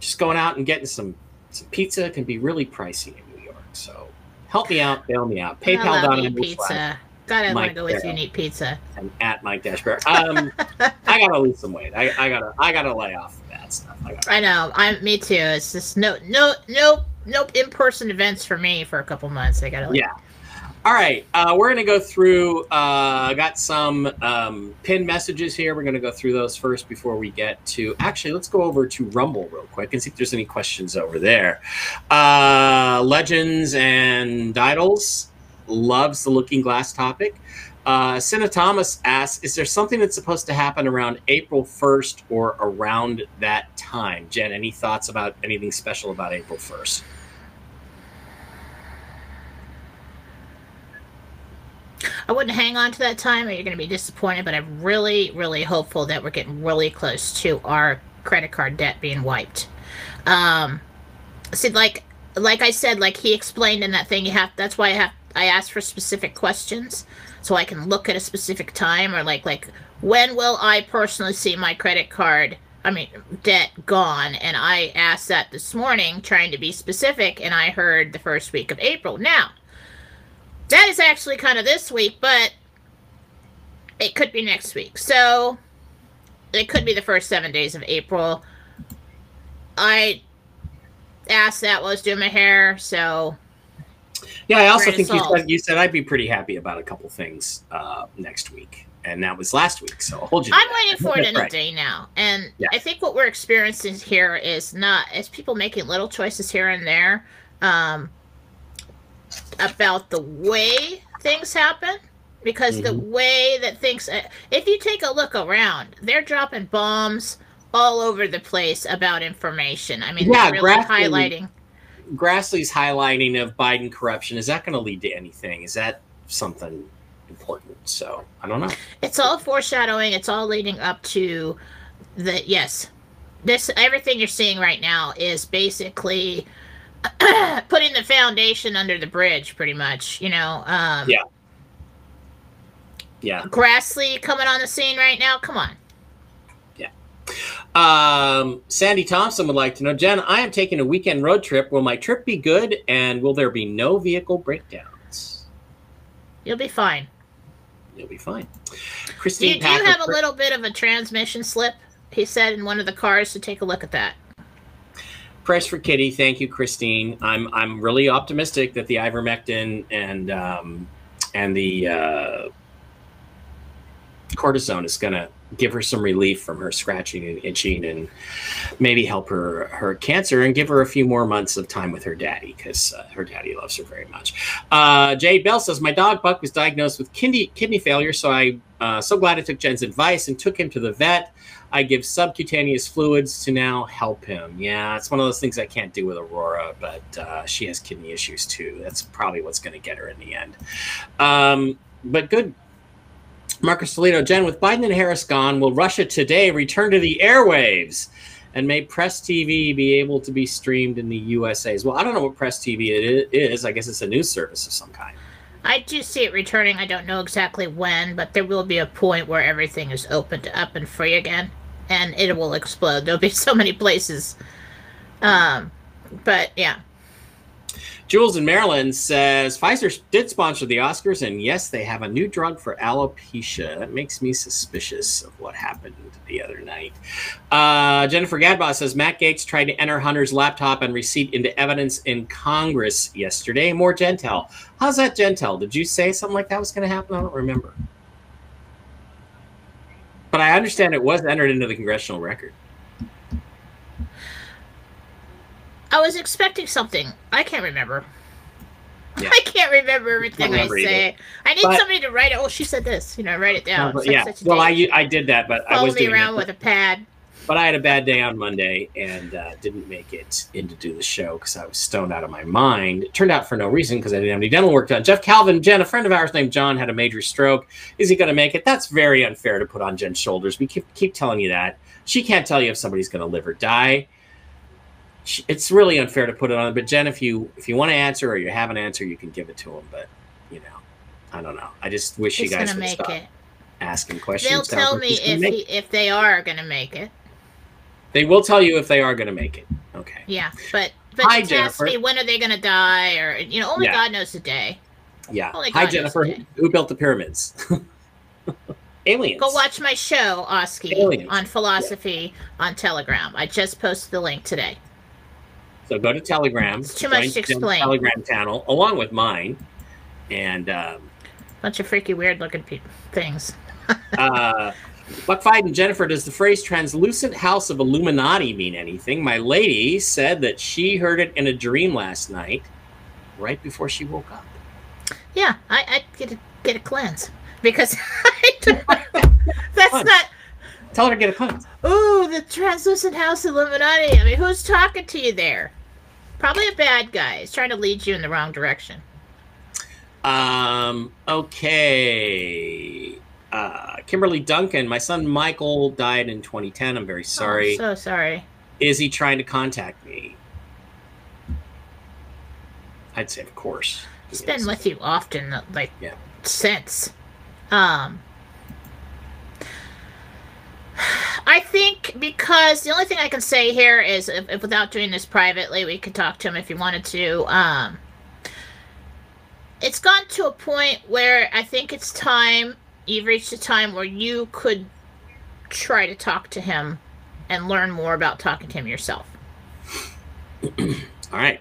Just going out and getting some, some pizza can be really pricey in New York. So help me out, bail me out. PayPal.me
pizza. God, I want to go with you
Barrow.
and eat pizza.
and at Mike Dash Barra. Um, I gotta lose some weight. I, I gotta I gotta lay off the bad stuff. I
I know. I me too. It's just no no no no in person events for me for a couple months. I gotta like,
yeah. All right, uh, we're gonna go through. Uh, I got some um, pinned messages here. We're gonna go through those first before we get to. Actually, let's go over to Rumble real quick and see if there's any questions over there. Uh, Legends and Idols loves the Looking Glass topic. Uh, Sina Thomas asks, "Is there something that's supposed to happen around April 1st or around that time?" Jen, any thoughts about anything special about April 1st?
I wouldn't hang on to that time or you're going to be disappointed, but I'm really, really hopeful that we're getting really close to our credit card debt being wiped. Um, see, like, like I said, like he explained in that thing, you have, that's why I have, I asked for specific questions so I can look at a specific time or like, like, when will I personally see my credit card, I mean, debt gone? And I asked that this morning trying to be specific and I heard the first week of April. Now, that is actually kind of this week, but it could be next week. So it could be the first seven days of April. I asked that while I was doing my hair, so
Yeah, I also think you said you said I'd be pretty happy about a couple things uh, next week, and that was last week. So I'll hold you.
I'm waiting for it in
right.
day now. And
Yeah.
I think what we're experiencing here is not as people making little choices here and there um, about the way things happen. Because the
Mhm.
way that things, uh, if you take a look around, they're dropping bombs all over the place about information. I mean,
Yeah,
they're really
Grafton-
highlighting.
Grassley's highlighting of Biden corruption is that going to lead to anything? Is that something important? So I don't know.
It's all foreshadowing. It's all leading up to the yes. This everything you're seeing right now is basically putting the foundation under the bridge, pretty much. You know, um,
Yeah. Yeah.
Grassley coming on the scene right now. Come on.
Um, Sandy Thompson would like to know, Jen, I am taking a weekend road trip. Will my trip be good, and will there be no vehicle breakdowns?
You'll be fine.
You'll be fine.
Do
Christine
you, do you have a little bit of a transmission slip? He said in one of the cars to take a look at that.
Press for Kitty. Thank you, Christine. I'm I'm really optimistic that the ivermectin and um, and the uh, cortisone is going to give her some relief from her scratching and itching, and maybe help her her cancer and give her a few more months of time with her daddy because uh, her daddy loves her very much. Uh, Jay Bell says my dog Buck was diagnosed with kidney kidney failure, so I uh, so glad I took Jen's advice and took him to the vet. I give subcutaneous fluids to now help him. Yeah, it's one of those things I can't do with Aurora, but uh, she has kidney issues too. That's probably what's going to get her in the end. Um, but good. Marcus Toledo, Jen, with Biden and Harris gone, will Russia Today return to the airwaves? And may Press TV be able to be streamed in the USA as well? I don't know what Press TV it is. I guess it's a news service of some kind.
I do see it returning. I don't know exactly when, but there will be a point where everything is opened up and free again, and it will explode. There'll be so many places. Um, but yeah,
Jules in Maryland says Pfizer did sponsor the Oscars, and yes, they have a new drug for alopecia. That makes me suspicious of what happened the other night. Uh, Jennifer Gadbaugh says Matt Gaetz tried to enter Hunter's laptop and receipt into evidence in Congress yesterday. More Gentel. How's that Gentel? Did you say something like that was going to happen? I don't remember. But I understand it was entered into the congressional record.
I was expecting something. I can't remember.
Yeah.
I can't remember everything I
remember either.
say. I need
But-
somebody to write it. Oh, she said this. You know, write it down.
Uh, yeah. Well, I I did that, but I was
me
doing
around
it.
with a pad.
But I had a bad day on Monday and uh, didn't make it in to do the show because I was stoned out of my mind. It turned out for no reason because I didn't have any dental work done. Jeff Calvin, Jen, a friend of ours named John, had a major stroke. Is he going to make it? That's very unfair to put on Jen's shoulders. We keep, keep telling you that. She can't tell you if somebody's going to live or die. She- It's really unfair to put it on. But Jen, if you if you want to answer or you have an answer, you can give it to him. But you know, I don't know. I just wish
He's
you guys would
make
stop
it.
asking questions.
They'll tell me if he, if they are gonna make it.
They will tell you if they are going to make it. Okay.
Yeah, but but
Hi,
to ask me when are they gonna die or you know only
Yeah.
God knows the day.
Yeah. Hi, Jennifer. Who built the pyramids? Aliens.
Go watch my show, Oski, on philosophy on Telegram. I just posted the link today.
So go to Telegram.
It's too much to explain.
Telegram channel along with mine, and um,
Bunch of freaky, weird looking pe- things.
uh, Buck Fight and Jennifer. Does the phrase "translucent house of Illuminati" mean anything? My lady said that she heard it in a dream last night, right before she woke up.
Yeah, I I get a get a cleanse because that's not.
Tell her to get a cleanse.
Ooh, the translucent house Illuminati. I mean, who's talking to you there? Probably a bad guy. He's trying to lead you in the wrong direction.
Um. Okay. Uh, Kimberly Duncan. My son Michael died in 2010. I'm very sorry.
Oh, so sorry.
Is he trying to contact me? I'd say, of course.
He's been with you often, like
Yeah.
since. Um, I think because the only thing I can say here is, if, if without doing this privately, we could talk to him if you wanted to. Um, it's gone to a point where I think it's time. You've reached a time where you could try to talk to him and learn more about talking to him yourself.
All right.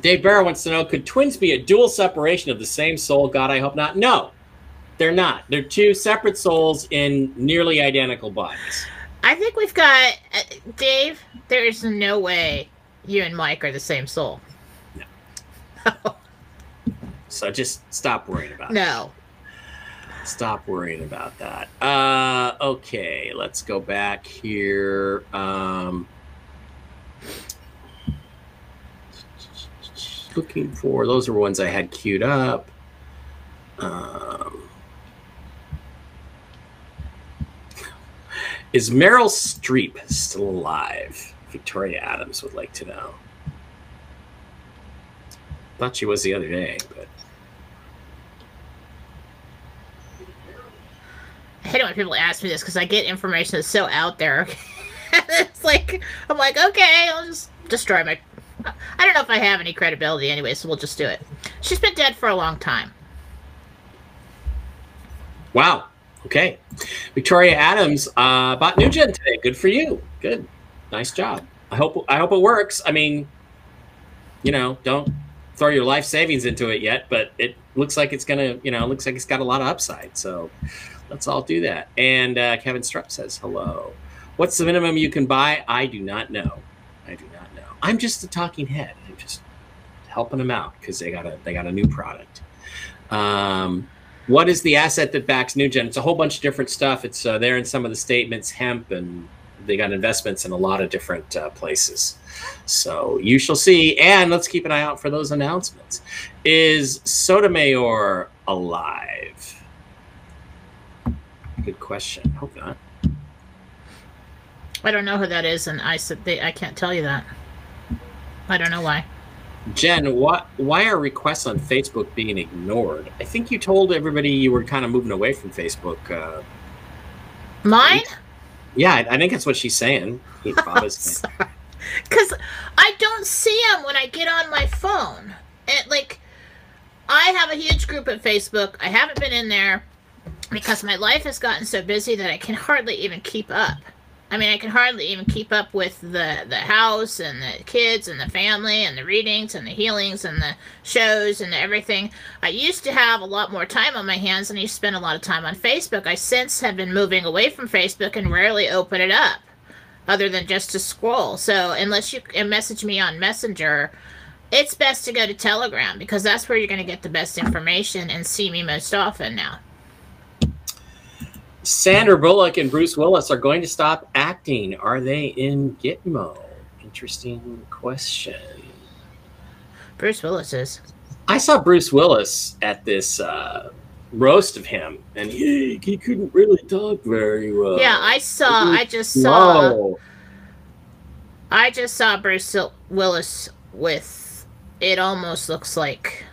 Dave Barrow wants to know Could twins be a dual separation of the same soul? God, I hope not. No, they're not. They're two separate souls in nearly identical bodies.
I think we've got uh, Dave. There is no way you and Mike are the same soul. No.
So just stop worrying about it.
No.
Stop worrying about that. Uh, okay, let's go back here. Um, looking for those are ones I had queued up. Um, is Meryl Streep still alive? Victoria Adams would like to know. Thought she was the other day, but
I hate it when people ask me this because I get information that's so out there. it's like I'm like, okay, I'll just destroy my. I don't know if I have any credibility anyway, so we'll just do it. She's been dead for a long time.
Wow. Okay. Victoria Adams uh, bought new gen today. Good for you. Good. Nice job. I hope I hope it works. I mean, you know, don't throw your life savings into it yet, but it looks like it's gonna, you know, it looks like it's got a lot of upside. So let's all do that. And uh, Kevin Strupp says hello. What's the minimum you can buy? I do not know. I do not know. I'm just a talking head. I'm just helping them out because they got a they got a new product. Um, what is the asset that backs NewGen? It's a whole bunch of different stuff. It's uh, there in some of the statements, hemp, and they got investments in a lot of different uh, places. So you shall see. And let's keep an eye out for those announcements. Is Sotomayor alive? Good question. Hope not.
I don't know who that is, and I said they, I can't tell you that. I don't know why.
Jen, what? Why are requests on Facebook being ignored? I think you told everybody you were kind of moving away from Facebook. Uh,
Mine?
yeah, I, I think that's what she's saying. Bob is saying.
Because I don't see them when I get on my phone. And like, I have a huge group at Facebook. I haven't been in there because my life has gotten so busy that I can hardly even keep up. I mean, I can hardly even keep up with the the house and the kids and the family and the readings and the healings and the shows and everything. I used to have a lot more time on my hands and I used to spend a lot of time on Facebook. I since have been moving away from Facebook and rarely open it up other than just to scroll. So unless you message me on Messenger, it's best to go to Telegram because that's where you're going to get the best information and see me most often now.
Sandra Bullock and Bruce Willis are going to stop acting. Are they in Gitmo? Interesting question.
Bruce Willis is.
I saw Bruce Willis at this uh, roast of him, and he, he couldn't really talk very well.
Yeah, I saw. I just saw.
Wow.
I just saw Bruce Willis with. It almost looks like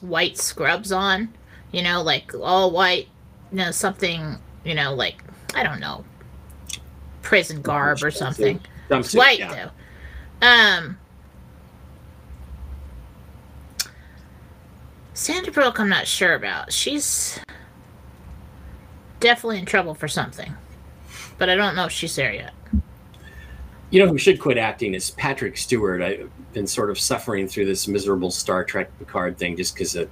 white scrubs on. You know, like all white. You know, something. You know, like I don't know, prison garb or something. It's white
yeah.
though. Um. Sandra Bullock, I'm not sure about. She's definitely in trouble for something, but I don't know if she's there yet.
You know who should quit acting is Patrick Stewart. I've been sort of suffering through this miserable Star Trek Picard thing just because I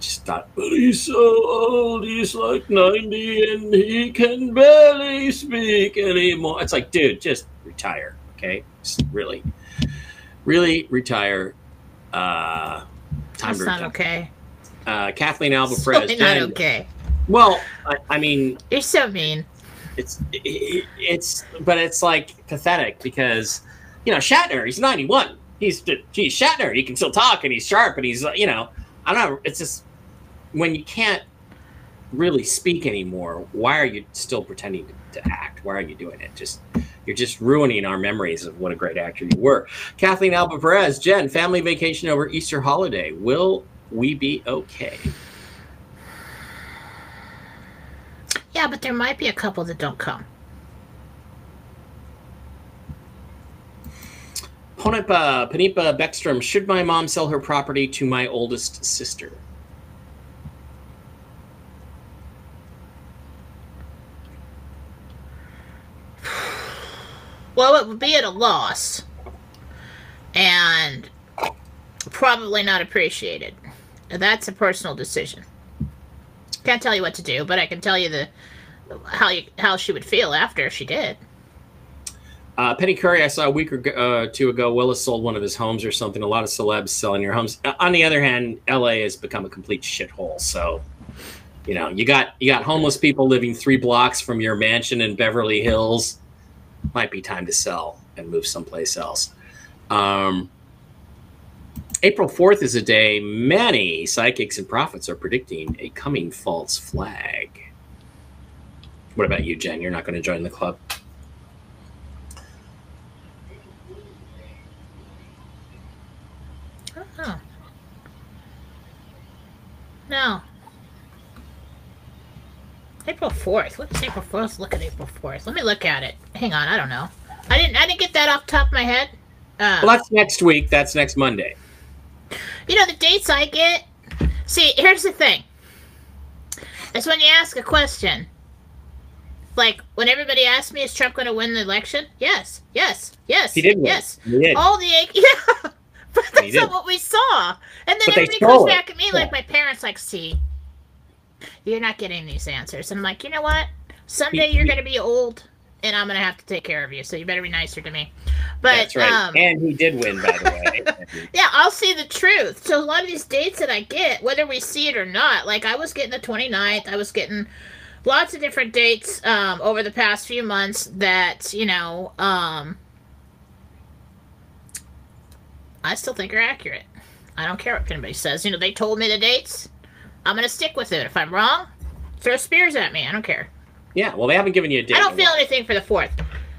just thought, but he's so old, he's like 90 and he can barely speak anymore. It's like, dude, just retire, okay? Just really, really retire. Uh, time
That's
to
not
retire.
okay.
Uh, Kathleen Alba
It's
Perez.
really not okay.
Well, I, I mean,
You're so mean.
it's it, it's but it's like pathetic because you know Shatner he's 91 he's geez Shatner he can still talk and he's sharp and he's you know I don't know it's just when you can't really speak anymore why are you still pretending to, to act? Why are you doing it? Just you're just ruining our memories of what a great actor you were. Kathleen Alba Perez Jen family vacation over Easter holiday. Will we be okay?
Yeah, but there might be a couple that don't come.
Ponipa, Panipa Beckstrom, should my mom sell her property to my oldest sister?
Well, it would be at a loss. And probably not appreciated. That's a personal decision. Can't tell you what to do, but I can tell you the how you how she would feel after if she did.
Uh, Penny Curry, I saw a week or uh, two ago. Willis sold one of his homes or something. A lot of celebs selling your homes. Uh, on the other hand, LA has become a complete shithole. So, you know, you got you got homeless people living three blocks from your mansion in Beverly Hills. Might be time to sell and move someplace else. Um, April 4th is a day many psychics and prophets are predicting a coming false flag. What about you, Jen? You're not going to join the club?
Oh. No. April fourth. What's April fourth? Look at April fourth. Let me look at it. Hang on, I don't know. I didn't I didn't get that off the top of my head. Uh,
Well, that's next week. That's next Monday.
You know the dates I get. See, here's the thing. It's when you ask a question. Like when everybody asks me, "Is Trump going to win the election?" Yes, yes, yes.
He did win.
Yes.
He did.
All the yeah, but that's not what we saw. And then
But
everybody comes
it.
back at me like my parents, like, "See, you're not getting these answers." And I'm like, you know what? Someday you're going to be old, and I'm going to have to take care of you. So you better be nicer to me. But
That's right.
um,
and he did win, by the way.
yeah, I'll see the truth. So a lot of these dates that I get, whether we see it or not, like I was getting the 29th, I was getting lots of different dates um, over the past few months that, you know, um, I still think are accurate. I don't care what anybody says. You know, they told me the dates. I'm going to stick with it. If I'm wrong, throw spears at me. I don't care.
yeah, well, they haven't given you a date.
I don't feel anything for the fourth.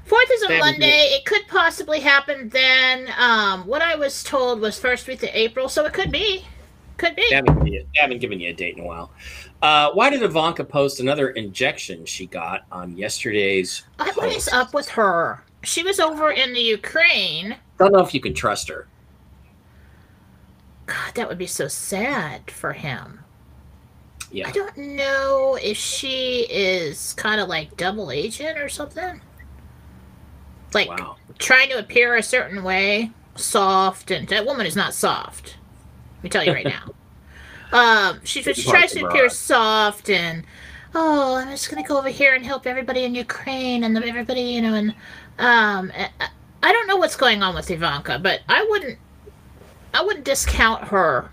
Fourth is a Monday. It could possibly happen then. Um, what I was told was first week of April, so it could be. Could be.
They haven't, given you, they haven't given you a date in a while. Uh, why did Ivanka post another injection she got on yesterday's
Uh, What is
post?
up with her? She was over in the Ukraine.
I Don't know if you can trust her.
God, that would be so sad for him. I don't know if she is kind of like double agent or something. Like
Wow.
trying to appear a certain way, soft, and that woman is not soft. Let me tell you right now. Um, she, she tries
to
appear soft and oh, I'm just gonna go over here and help everybody in Ukraine and everybody, you know, and um, I don't know what's going on with Ivanka, but I wouldn't I wouldn't discount her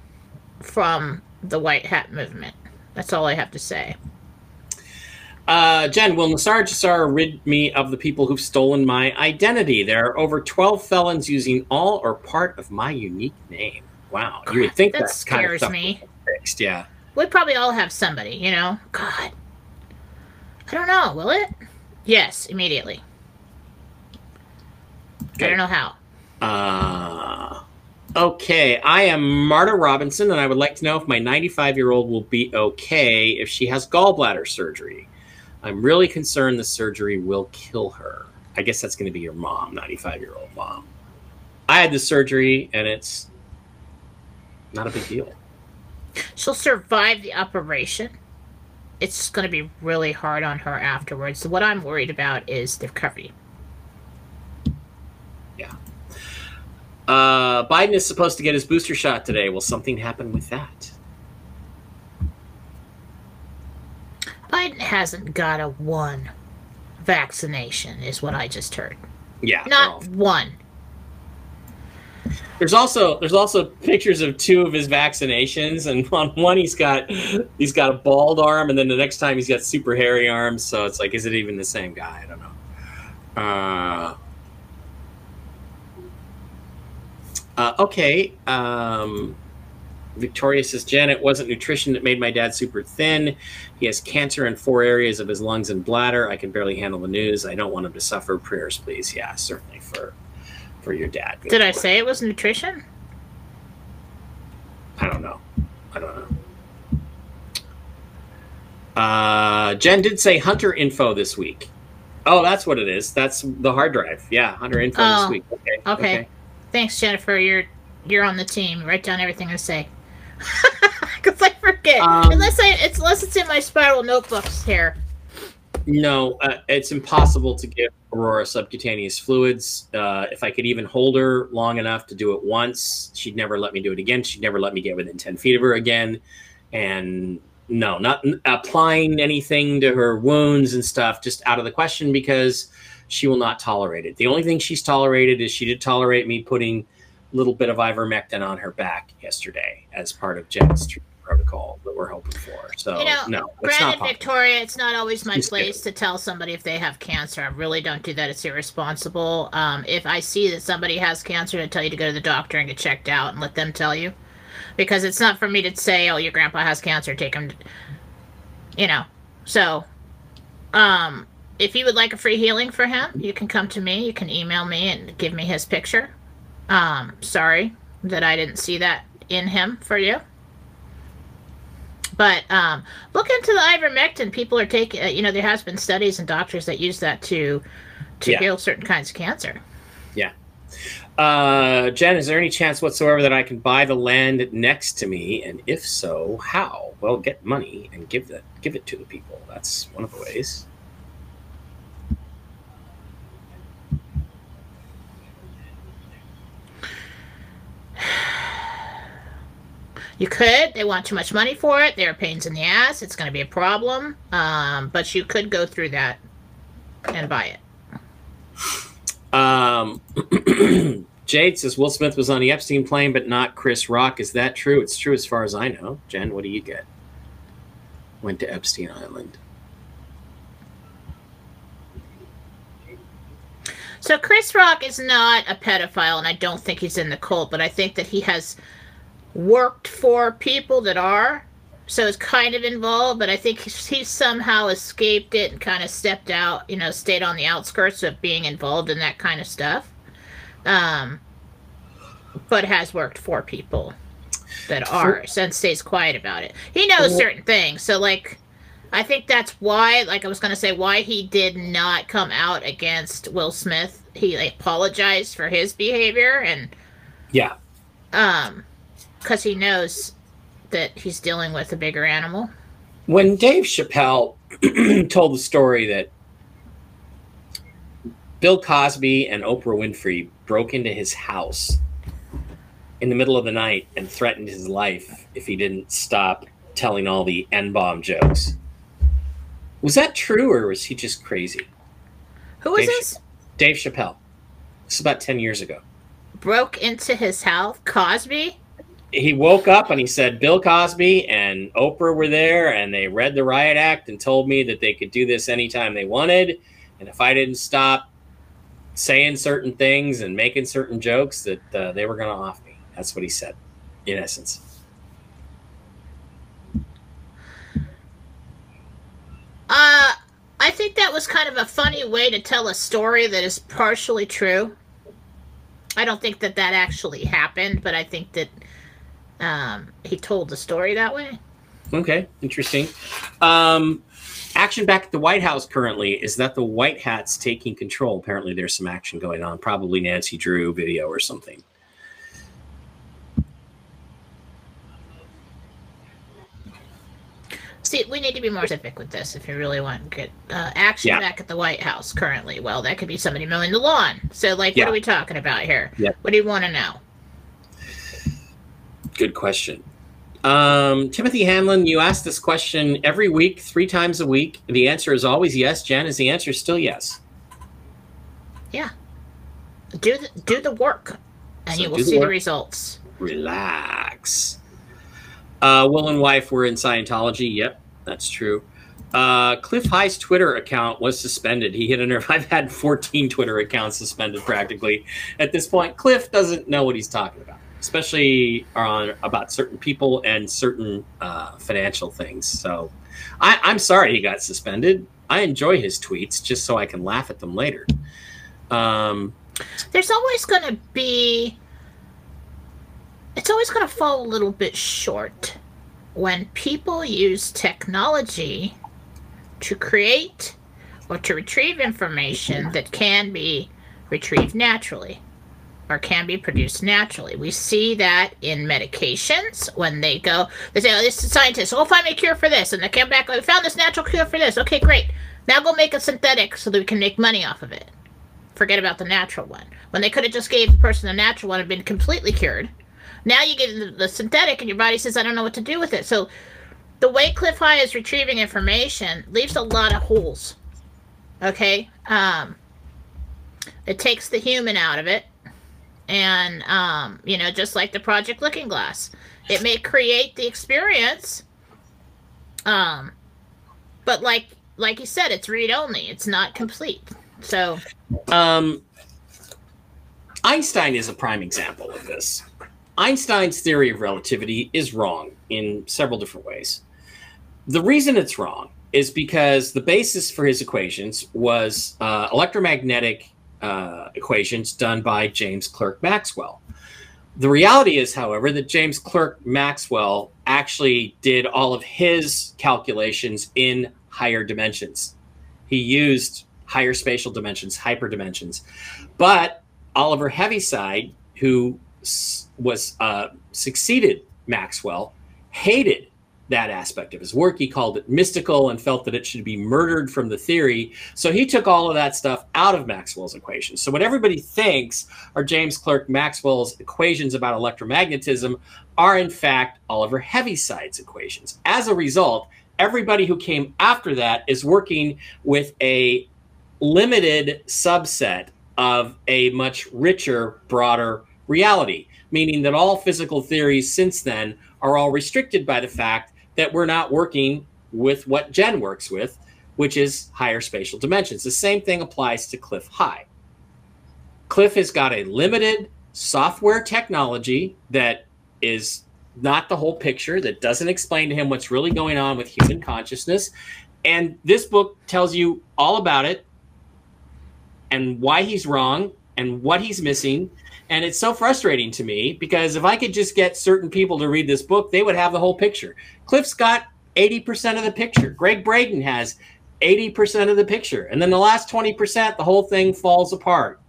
from the white hat movement. That's all I have to say.
Uh, Jen, will NESARA GESARA rid me of the people who've stolen my identity? There are over 12 felons using all or part of my unique name. Wow. You would think
That
that kind of
scares me.
fixed. Yeah.
We probably all have somebody, you know? God. I don't know, will it? Yes, immediately. I don't know how.
Uh, okay. I am Marta Robinson, and I would like to know if my 95 year old will be okay if she has gallbladder surgery. I'm really concerned the surgery will kill her. I guess that's going to be your mom, 95 year old mom. I had the surgery, and it's not a big deal.
She'll survive the operation. It's going to be really hard on her afterwards. What I'm worried about is the recovery.
Uh, Biden is supposed to get his booster shot today. Will something happen with that?
Biden hasn't got a one vaccination, is what I just heard.
Yeah.
Not
all-
one.
There's also there's also pictures of two of his vaccinations, and on one he's got he's got a bald arm, and then the next time he's got super hairy arms. So it's like, is it even the same guy? I don't know. Uh, uh, okay. Um, Victoria says, Jen, it wasn't nutrition that made my dad super thin. He has cancer in four areas of his lungs and bladder. I can barely handle the news. I don't want him to suffer. Prayers, please. Yeah, certainly for for your dad.
Did I say it was nutrition?
I don't know. I don't know. Uh, Jen did say Hunter info this week. Oh, that's what it is. That's the hard drive. Yeah, Hunter info
Oh,
this week. Okay.
okay. Thanks, Jennifer. You're you're on the team. Write down everything I say. Because I forget.
Um,
unless I it's unless it's in my spiral notebooks here.
No, uh, it's impossible to give Aurora subcutaneous fluids. Uh, if I could even hold her long enough to do it once, she'd never let me do it again. She'd never let me get within 10 feet of her again. And no, not applying anything to her wounds and stuff, just out of the question because she will not tolerate it. The only thing she's tolerated is she did tolerate me putting a little bit of ivermectin on her back yesterday as part of Jen's protocol that we're hoping for. So,
You know,
no, it's not
Granted. Victoria, it's not always my
She's
place to tell somebody if they have cancer. I really don't do that. It's irresponsible. Um, if I see that somebody has cancer, I tell you to go to the doctor and get checked out and let them tell you. Because it's not for me to say, oh, your grandpa has cancer, take him. You know. So, um, if you would like a free healing for him, you can come to me. You can email me and give me his picture. Um, sorry that I didn't see that in him for you. But um, look into the ivermectin. People are taking, uh, you know, there has been studies and doctors that use that to to
Yeah.
heal certain kinds of cancer. Yeah.
Uh, Jen, is there any chance whatsoever that I can buy the land next to me? And if so, how? Well, get money and give that give it to the people. That's one of the ways.
You could. They want too much money for it. They're pains in the ass. It's going to be a problem. Um, but you could go through that and buy it.
Um, Jade says Will Smith was on the Epstein plane, but not Chris Rock. Is that true? It's true as far as I know. Jen, what do you get? Went to Epstein Island.
So Chris Rock is not a pedophile, and I don't think he's in the cult. But I think that he has worked for people that are. So it's kind of involved, but I think he somehow escaped it and kind of stepped out. You know, stayed on the outskirts of being involved in that kind of stuff. Um, but has worked for people that are, and stays quiet about it. He knows certain things, so like. I think that's why, like I was going to say, why he did not come out against Will Smith. He like, apologized for his behavior, and
Yeah.
um, because he knows that he's dealing with a bigger animal.
when Dave Chappelle told the story that Bill Cosby and Oprah Winfrey broke into his house in the middle of the night and threatened his life if he didn't stop telling all the N bomb jokes. Was that true or was he just crazy?
Who
Dave
this?
Dave Chappelle. This is about 10 years ago.
Broke into his house, Cosby.
He woke up and he said Bill Cosby and Oprah were there and they read the riot act and told me that they could do this anytime they wanted. And if I didn't stop saying certain things and making certain jokes, that uh, they were going to off me. That's what he said, in essence.
Uh, I think that was kind of a funny way to tell a story that is partially true. I don't think that that actually happened, but I think that um, he told the story that way.
Okay, interesting. Um, action back at the White House currently is that the White Hats taking control. Apparently, there's some action going on, probably Nancy Drew video or something.
See, we need to be more specific with this if you really want to get uh, action
Yeah.
back at the White House currently. Well, that could be somebody mowing the lawn. So, like,
Yeah.
what are we talking about here?
Yeah.
What do you want to know?
Good question. Um, Timothy Hanlon, you ask this question every week, three times a week. The answer is always yes. Jen, is the answer still yes? Yeah.
Do the, do the work, and
So
you will
the
see the results.
Relax. Uh, Will and wife were in Scientology. Yep, that's true. Uh, Cliff High's Twitter account was suspended. He hit a nerve. I've had 14 Twitter accounts suspended practically at this point. Cliff doesn't know what he's talking about, especially on about certain people and certain uh, financial things. So I, I'm sorry he got suspended. I enjoy his tweets just so I can laugh at them later. Um,
There's always going to be. It's always going to fall a little bit short when people use technology to create or to retrieve information that can be retrieved naturally or can be produced naturally. We see that in medications when they go, they say, oh, this is scientists, oh, find a cure for this. And they come back, we found this natural cure for this. Okay, great. Now go make a synthetic so that we can make money off of it. Forget about the natural one. When they could have just gave the person the natural one and been completely cured. Now you give the, the synthetic and your body says, I don't know what to do with it. So the way Cliff High is retrieving information leaves a lot of holes. Okay? Um, it takes the human out of it. And, um, you know, just like the Project Looking Glass, it may create the experience. Um, but like, like you said, it's read only. It's not complete. So,
Um, Einstein is a prime example of this. Einstein's theory of relativity is wrong in several different ways. The reason it's wrong is because the basis for his equations was uh, electromagnetic uh, equations done by James Clerk Maxwell. The reality is, however, that James Clerk Maxwell actually did all of his calculations in higher dimensions. He used higher spatial dimensions, hyperdimensions. But Oliver Heaviside, who was uh, succeeded Maxwell, hated that aspect of his work. He called it mystical and felt that it should be murdered from the theory. So he took all of that stuff out of Maxwell's equations. So what everybody thinks are James Clerk Maxwell's equations about electromagnetism are in fact Oliver Heaviside's equations. As a result, everybody who came after that is working with a limited subset of a much richer, broader reality, meaning that all physical theories since then are all restricted by the fact that we're not working with what Jen works with, which is higher spatial dimensions. The same thing applies to Cliff High. Cliff has got a limited software technology that is not the whole picture, that doesn't explain to him what's really going on with human consciousness. And this book tells you all about it and why he's wrong and what he's missing. And it's so frustrating to me because if I could just get certain people to read this book, they would have the whole picture. Cliff's got 80% of the picture. Gregg Braden has 80% of the picture. And then the last 20%, the whole thing falls apart.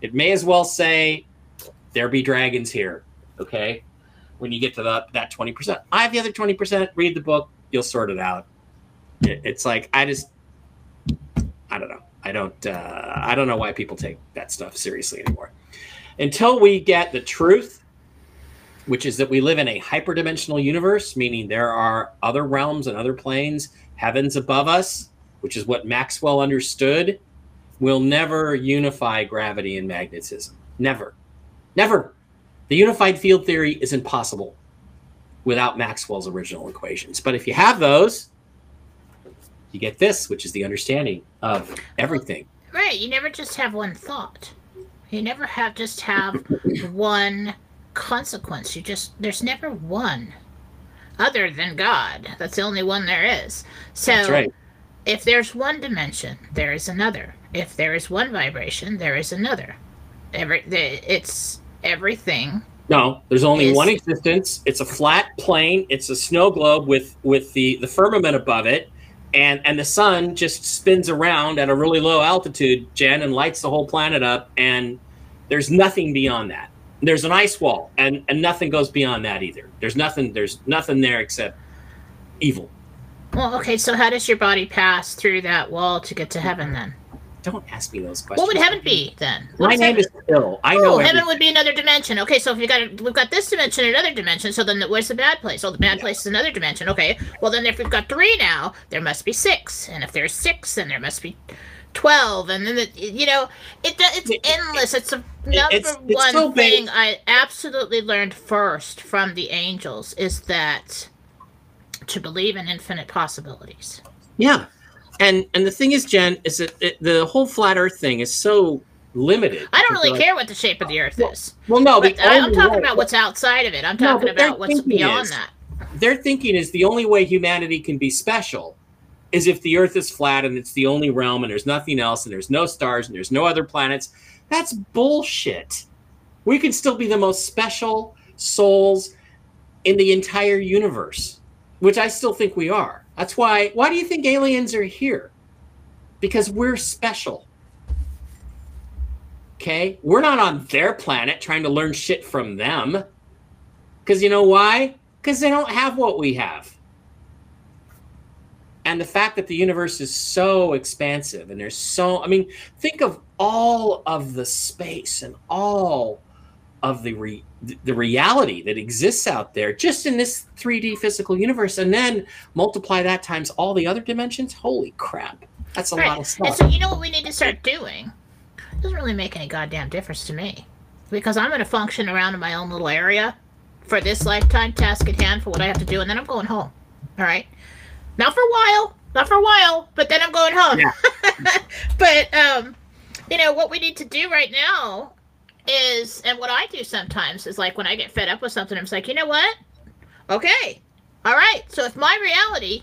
It may as well say, There be dragons here. Okay. When you get to the, that 20%, I have the other 20%. Read the book, you'll sort it out. It, it's like, I just, I don't know. I don't, uh, I don't know why people take that stuff seriously anymore. Until we get the truth, which is that we live in a hyperdimensional universe, meaning there are other realms and other planes, heavens above us, which is what Maxwell understood will never unify gravity and magnetism. Never. Never. The unified field theory is impossible without Maxwell's original equations. But if you have those, you get this, which is the understanding of everything.
Right. You never just have one thought. You never have just have one consequence. You just there's never one other than God. That's the only one there is. So
That's right.
if there's one dimension, there is another. If there is one vibration, there is another. Every it's everything.
No, there's only
Is-
one existence. It's a flat plane. It's a snow globe with with the the firmament above it, and and the sun just spins around at a really low altitude, Jen, and lights the whole planet up. And there's nothing beyond that. There's an ice wall, and and nothing goes beyond that either. There's nothing. There's nothing there except evil.
Well, okay, so how does your body pass through that wall to get to heaven then?
Don't ask me those questions.
What would heaven be then?
My
What's
name
heaven?
is Phil. I
Oh,
know.
heaven
everything.
would be another dimension. Okay, so if you got we've got this dimension, another dimension. So then, where's the bad place? Oh, the bad
Yeah.
place is another dimension. Okay, well then, if we've got three now, there must be six, and if there's six, then there must be twelve, and then the, you know it it's
It-
endless. It's a number
it's- it's
one
so
thing I absolutely learned first from the angels is that to believe in infinite possibilities.
Yeah, and and the thing is, Jen, is that it, the whole flat Earth thing is so limited.
I don't really
Like-
care what the shape of the Earth is.
Well, no,
But I, I'm talking
way-
about what's outside of it. I'm talking
their
about what's beyond
is-
that.
Their thinking is the only way humanity can be special is if the Earth is flat and it's the only realm and there's nothing else and there's no stars and there's no other planets. That's bullshit. We can still be the most special souls in the entire universe, which I still think we are. That's why. Why do you think aliens are here? Because we're special. Okay? We're not on their planet trying to learn shit from them. Because you know why? Because they don't have what we have. And the fact that the universe is so expansive and there's so, I mean, think of all of the space and all of the re, the reality that exists out there just in this 3D physical universe and then multiply that times all the other dimensions. Holy crap. That's a
Right.
lot of stuff.
And so you know what we need to start doing? It doesn't really make any goddamn difference to me. Because I'm gonna function around in my own little area for this lifetime task at hand for what I have to do, and then I'm going home. Alright? Not for a while. Not for a while, but then I'm going home.
Yeah.
but um you know what we need to do right now is and what I do sometimes is like when I get fed up with something, I'm just like, you know what? Okay. All right. So if my reality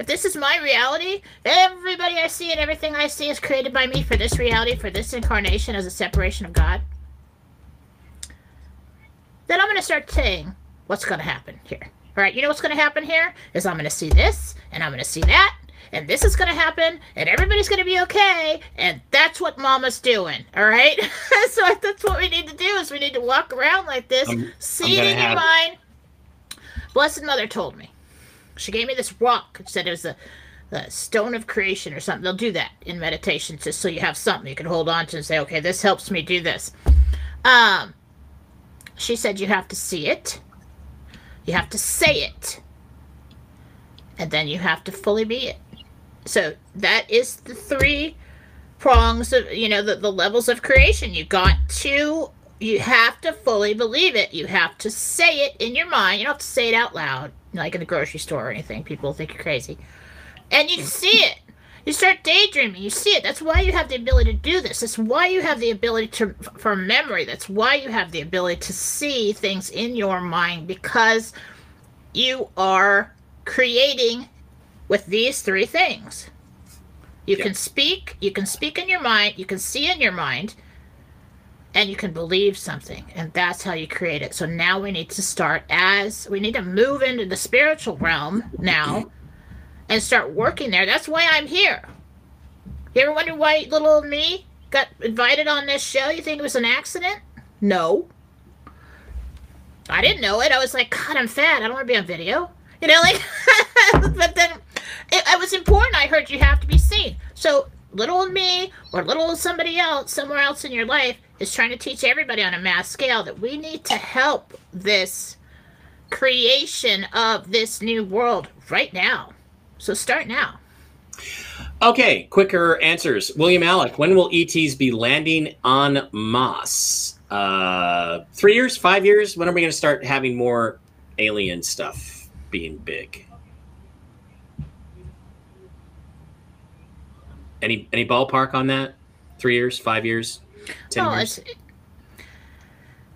if this is my reality, everybody I see and everything I see is created by me for this reality, for this incarnation as a separation of God. Then I'm going to start saying what's going to happen here. All right, you know what's going to happen here is I'm going to see this and I'm going to see that and this is going to happen and everybody's going to be okay and that's what mama's doing. All right? so that's what we need to do is we need to walk around like this,
I'm-
see
I'm
it in
gonna
your mind. Blessed Mother told me. She gave me this rock and said it was a, a stone of creation or something. They'll do that in meditation just so you have something you can hold on to and say, okay, this helps me do this. Um, she said you have to see it, you have to say it, and then you have to fully be it. So that is the three prongs of you know the, the levels of creation. You got to you have to fully believe it. You have to say it in your mind. You don't have to say it out loud, like in the grocery store or anything. People think you're crazy. And you see it. You start daydreaming. You see it. That's why you have the ability to do this. That's why you have the ability to for memory. That's why you have the ability to see things in your mind because you are creating with these three things. You
Yeah.
can speak, you can speak in your mind, you can see in your mind, and you can believe something. And that's how you create it. So now we need to start as we need to move into the spiritual realm now and start working there. That's why I'm here. You ever wonder why little old me got invited on this show? You think it was an accident? No. I didn't know it. I was like, God, I'm fat. I don't want to be on video. You know, like, but then it, it was important. I heard you have to be seen. So little old me or little old somebody else somewhere else in your life is trying to teach everybody on a mass scale that we need to help this creation of this new world right now. So start now.
Okay, quicker answers. William Alec, when will ETs be landing on Moss? Uh, three years, five years? When are we going to start having more alien stuff being big? Any any ballpark on that? Three years, five years, ten
Oh,
years?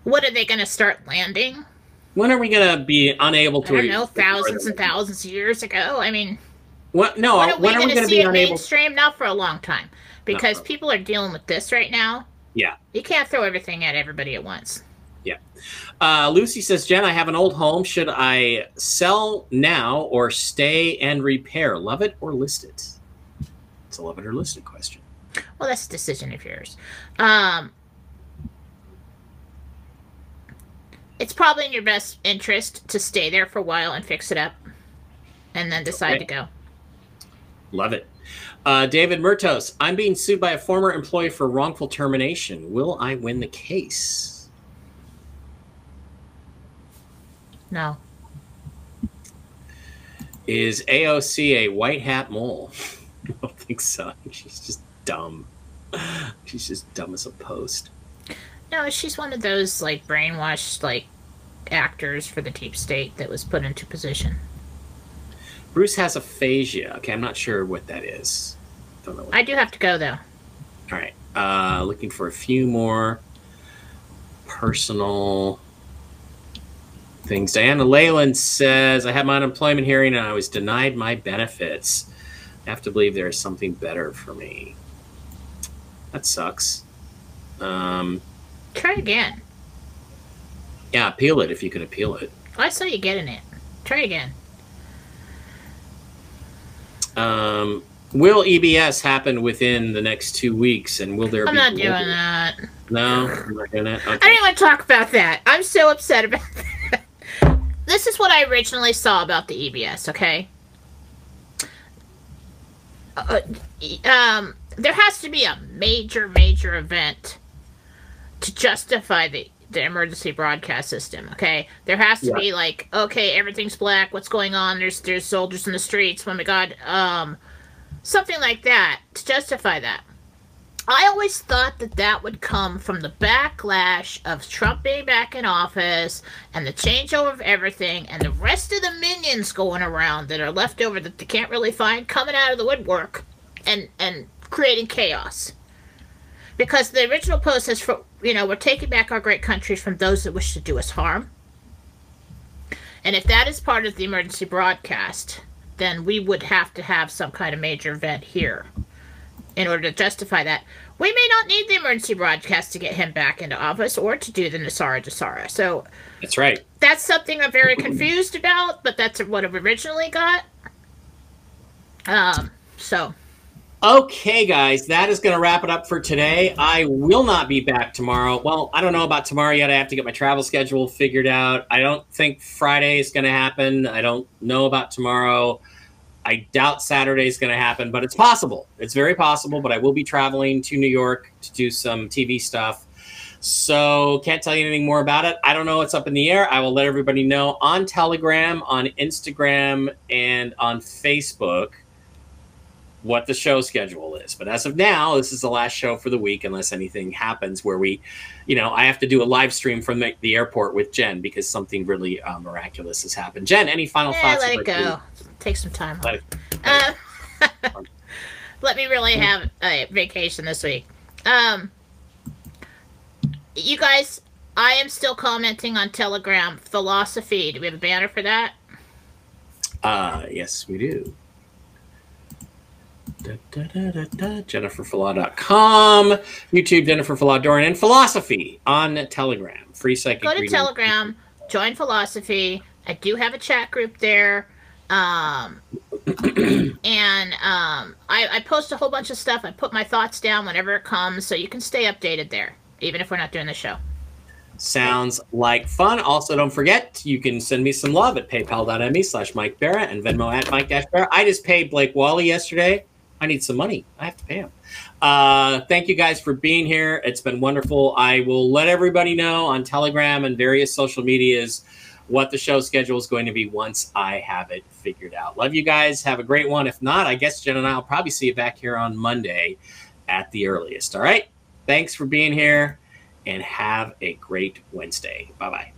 what are they going to start landing?
When are we going to be unable to?
I don't know, thousands and thousands of years ago. I mean,
What? No.
when are we
when are we
going to see
be
it
unable?
mainstream? Not for a long time, because people are dealing with this right now.
Yeah.
You can't throw everything at everybody at once. Yeah.
Uh, Lucy says, Jen, I have an old home. Should I sell now or stay and repair? Love it or list it? It's a love it or list it question.
Well, that's a decision of yours. Um, it's probably in your best interest to stay there for a while and fix it up, and then decide
Okay.
to go.
Love it. Uh, David Murtos, I'm being sued by a former employee for wrongful termination. Will I win the case?
No.
Is AOC a white hat mole? I don't think so. She's just dumb. She's just dumb as a post.
No, she's one of those like brainwashed like actors for the deep state that was put into position.
Bruce has aphasia. Okay, I'm not sure what that is. Don't know. What
I do have to go though.
All right. Uh, looking for a few more personal things. Diana Leyland says, I had my unemployment hearing and I was denied my benefits. I have to believe there is something better for me. That sucks. Um,
Try again.
yeah, appeal it if you can appeal it.
I saw you getting it. Try again.
Um, will EBS happen within the next two weeks and will there
I'm
be.
not doing that.
No, I'm not doing that.
I
Okay.
didn't want to talk about that. I'm so upset about that. This is what I originally saw about the EBS, okay? Uh, um, there has to be a major, major event to justify the, the emergency broadcast system, okay? There has to
Yeah.
be like, okay, everything's black, what's going on? There's there's soldiers in the streets, oh my god, um, something like that to justify that. I always thought that that would come from the backlash of Trump being back in office and the changeover of everything and the rest of the minions going around that are left over that they can't really find coming out of the woodwork and and creating chaos. Because the original post says, for, you know, we're taking back our great country from those that wish to do us harm. And if that is part of the emergency broadcast, then we would have to have some kind of major event here in order to justify that. We may not need the emergency broadcast to get him back into office or to do the NESARA GESARA. So
That's right.
that's something I'm very confused about, but that's what I've originally got. Um, so
Okay, guys, that is going to wrap it up for today. I will not be back tomorrow. Well, I don't know about tomorrow yet. I have to get my travel schedule figured out. I don't think Friday is going to happen. I don't know about tomorrow. I doubt Saturday is going to happen, but it's possible. It's very possible, but I will be traveling to New York to do some TV stuff. So, can't tell you anything more about it. I don't know what's up in the air. I will let everybody know on Telegram, on Instagram, and on Facebook what the show schedule is. But as of now, this is the last show for the week, unless anything happens where we, you know, I have to do a live stream from the, the airport with Jen because something really uh, miraculous has happened. Jen, any final
yeah,
thoughts?
let it go. Take some time.
Let
off. Uh, let me really have a vacation this week. Um, you guys, I am still commenting on Telegram philosophy. Do we have a banner for that?
Uh, yes, we do. Da, da, da, da, da. JenniferFalaw.com, YouTube Jennifer Falaw Doran, and Philosophy on Telegram. Free psychic
Go to
reading.
Telegram, join philosophy. I do have a chat group there. Um, and um, I, I post a whole bunch of stuff. I put my thoughts down whenever it comes, so you can stay updated there, even if we're not doing the show.
Sounds like fun. Also, don't forget, you can send me some love at paypal.me slash Mike Barra and Venmo at Mike Dash. I just paid Blake Wally yesterday. I need some money. I have to pay him. Uh, thank you guys for being here. It's been wonderful. I will let everybody know on Telegram and various social medias what the show schedule is going to be once I have it figured out. Love you guys. Have a great one. If not, I guess Jen and I will probably see you back here on Monday at the earliest. All right. Thanks for being here and have a great Wednesday. Bye bye.